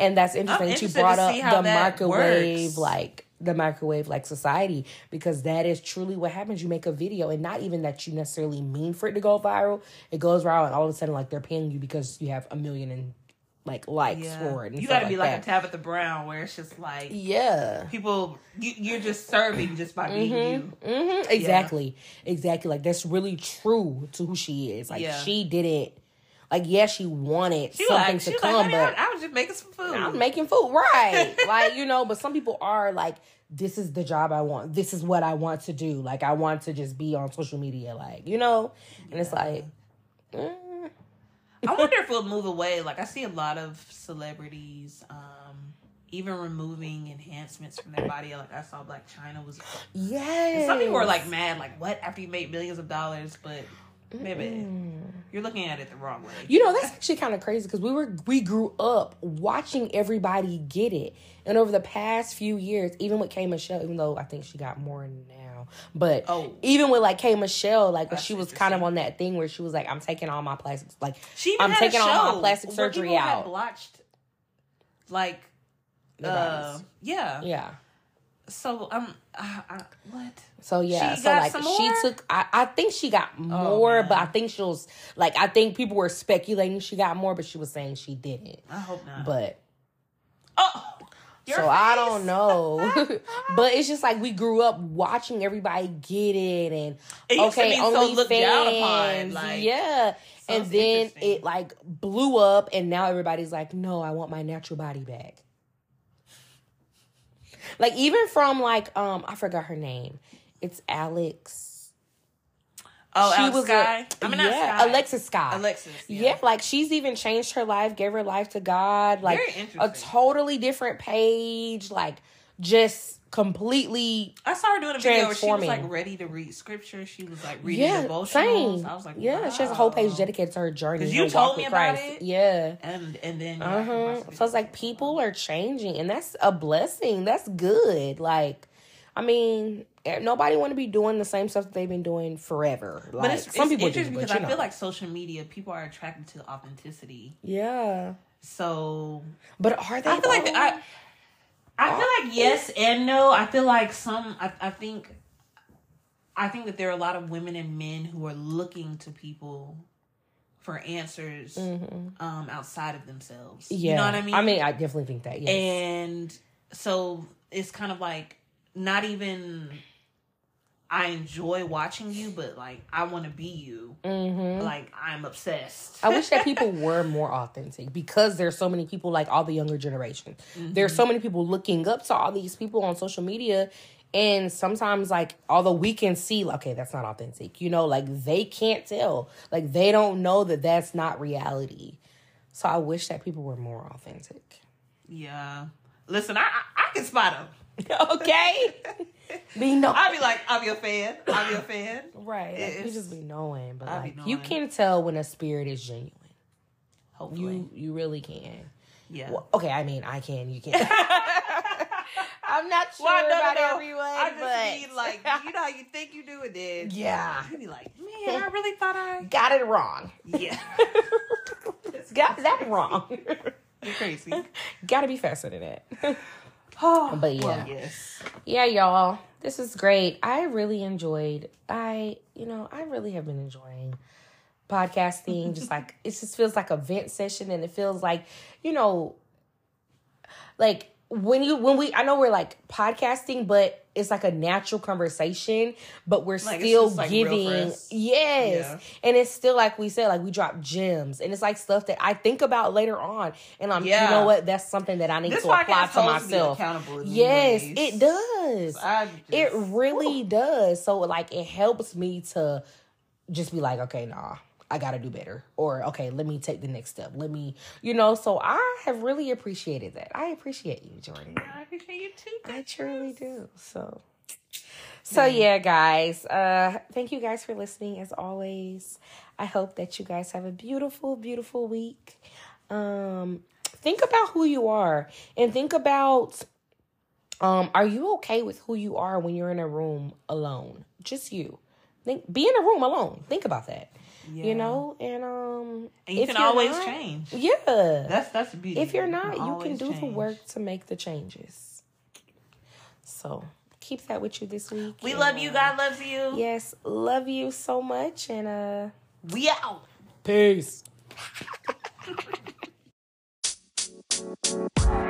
And that's interesting. that you brought up the microwave, works. like the microwave like society because that is truly what happens you make a video and not even that you necessarily mean for it to go viral it goes viral and all of a sudden like they're paying you because you have a million and like likes yeah. for it and you got to be like that. a Tabitha Brown, where it's just like yeah people. You, you're just serving just by being you. hmm exactly exactly like that's really true to who she is like Yeah. she didn't like yeah she wanted She something like, to come like, but I, I was just making some food. I'm making food, right? like you know, but some people are like, this is the job I want. This is what I want to do. Like I want to just be on social media, like you know, and it's like, mm, I wonder if we'll move away. Like I see a lot of celebrities, um, even removing enhancements from their body. Like I saw Blac Chyna was. yes. Some people were like mad, like what after you made millions of dollars, but maybe you're looking at it the wrong way. You know, that's actually kind of crazy because we were we grew up watching everybody get it, and over the past few years, even with K Michelle, even though I think she got more now, but Oh. even with like K Michelle, like when she was kind of on that thing where she was like, "I'm taking all my plastics, like She even I'm had taking all my plastic surgery people had out." blotched, like, uh, yeah. Yeah. So um, uh, uh, what? So yeah, She so like she? Oh, took. I, I think she got more, man. but I think she was like I think people were speculating she got more, but she was saying she didn't. I hope not. But oh, so I don't know. but it's just like we grew up watching everybody get it, and It okay, so only upon, fans, like, yeah. so And then it like blew up, and now everybody's like, "No, I want my natural body back." Like even from like um I forgot her name. It's Alex. Oh, she Alex was Sky. A, I mean, yeah, Skyy. Alexis Skyy. Alexis. Yeah. like she's even changed her life, gave her life to God. Like a totally different page, like just completely I saw her doing a video where she was like ready to read scripture. She was like reading yeah, devotionals. same. I was like, yeah, she has a whole page dedicated to her journey. 'Cause her you told me about Christ. it. Yeah. And and then Uh huh. So it's like people are changing, and that's a blessing. That's good. Like, I mean, eh, nobody want to be doing the same stuff that they've been doing forever. Like, But it's, some it's people interesting but because I know. feel like social media, people are attracted to authenticity. yeah. So But are they? I feel like? I, I feel like yes and no. I feel like some. I, I think, I think that there are a lot of women and men who are looking to people for answers um, outside of themselves. Mm-hmm. yeah. You know what I mean? I mean, I definitely think that. Yes. and so it's kind of like not even. I enjoy watching you, but like I want to be you. Mhm. Like I'm obsessed. I wish that people were more authentic because there's so many people like all the younger generation. There's so many people looking up to all these people on social media. And sometimes, like, although we can see, okay, that's not authentic, you know, like they can't tell. Like, they don't know that that's not reality. So I wish that people were more authentic. yeah. Listen, I I, I can spot them. okay? be no. I'll be like, I'll be a fan. I'll be a fan. right. Like, you just be knowing. But, like, you knowing. can tell when a spirit is genuine. Hopefully. You, you really can. yeah. Well, okay, I mean, I can, you can. I'm not sure Well, no, no, about no. everyone, I just but mean like you know how you think you do it then. yeah, You be like, man, I really thought I got it wrong. Yeah. Got that wrong. You're crazy. got to be faster than that. Oh, But yeah. well, yes. yeah, y'all, this is great. I really enjoyed. I, you know, I really have been enjoying podcasting. just like it just feels like a vent session, and it feels like, you know, like when you when we I know we're like podcasting, but it's like a natural conversation, but we're Like, still like, giving yes, Yeah. and it's still like we said, like we drop gems, and it's like stuff that I think about later on, and I'm you know what that's something that I need This to apply to myself. Yes, ways. it does. I It just- really does. So like it helps me to just be like, okay, nah, I gotta do better. Or okay, let me take the next step. Let me, you know, so I have really appreciated that. I appreciate you, Jordan. I appreciate you too. I truly do. So so yeah, guys. Uh thank you guys for listening as always. I hope that you guys have a beautiful, beautiful week. Um think about who you are and think about um are you okay with who you are when you're in a room alone? Just you. Think be in a room alone. Think about that. Yeah. You know, and um and you if can you're always not- change. Yeah. That's that's the beauty. If you're not, can you can always do the work to make the changes. So keep that with you this week. We and, love you. uh, God loves you. Yes, love you so much and uh We out. peace.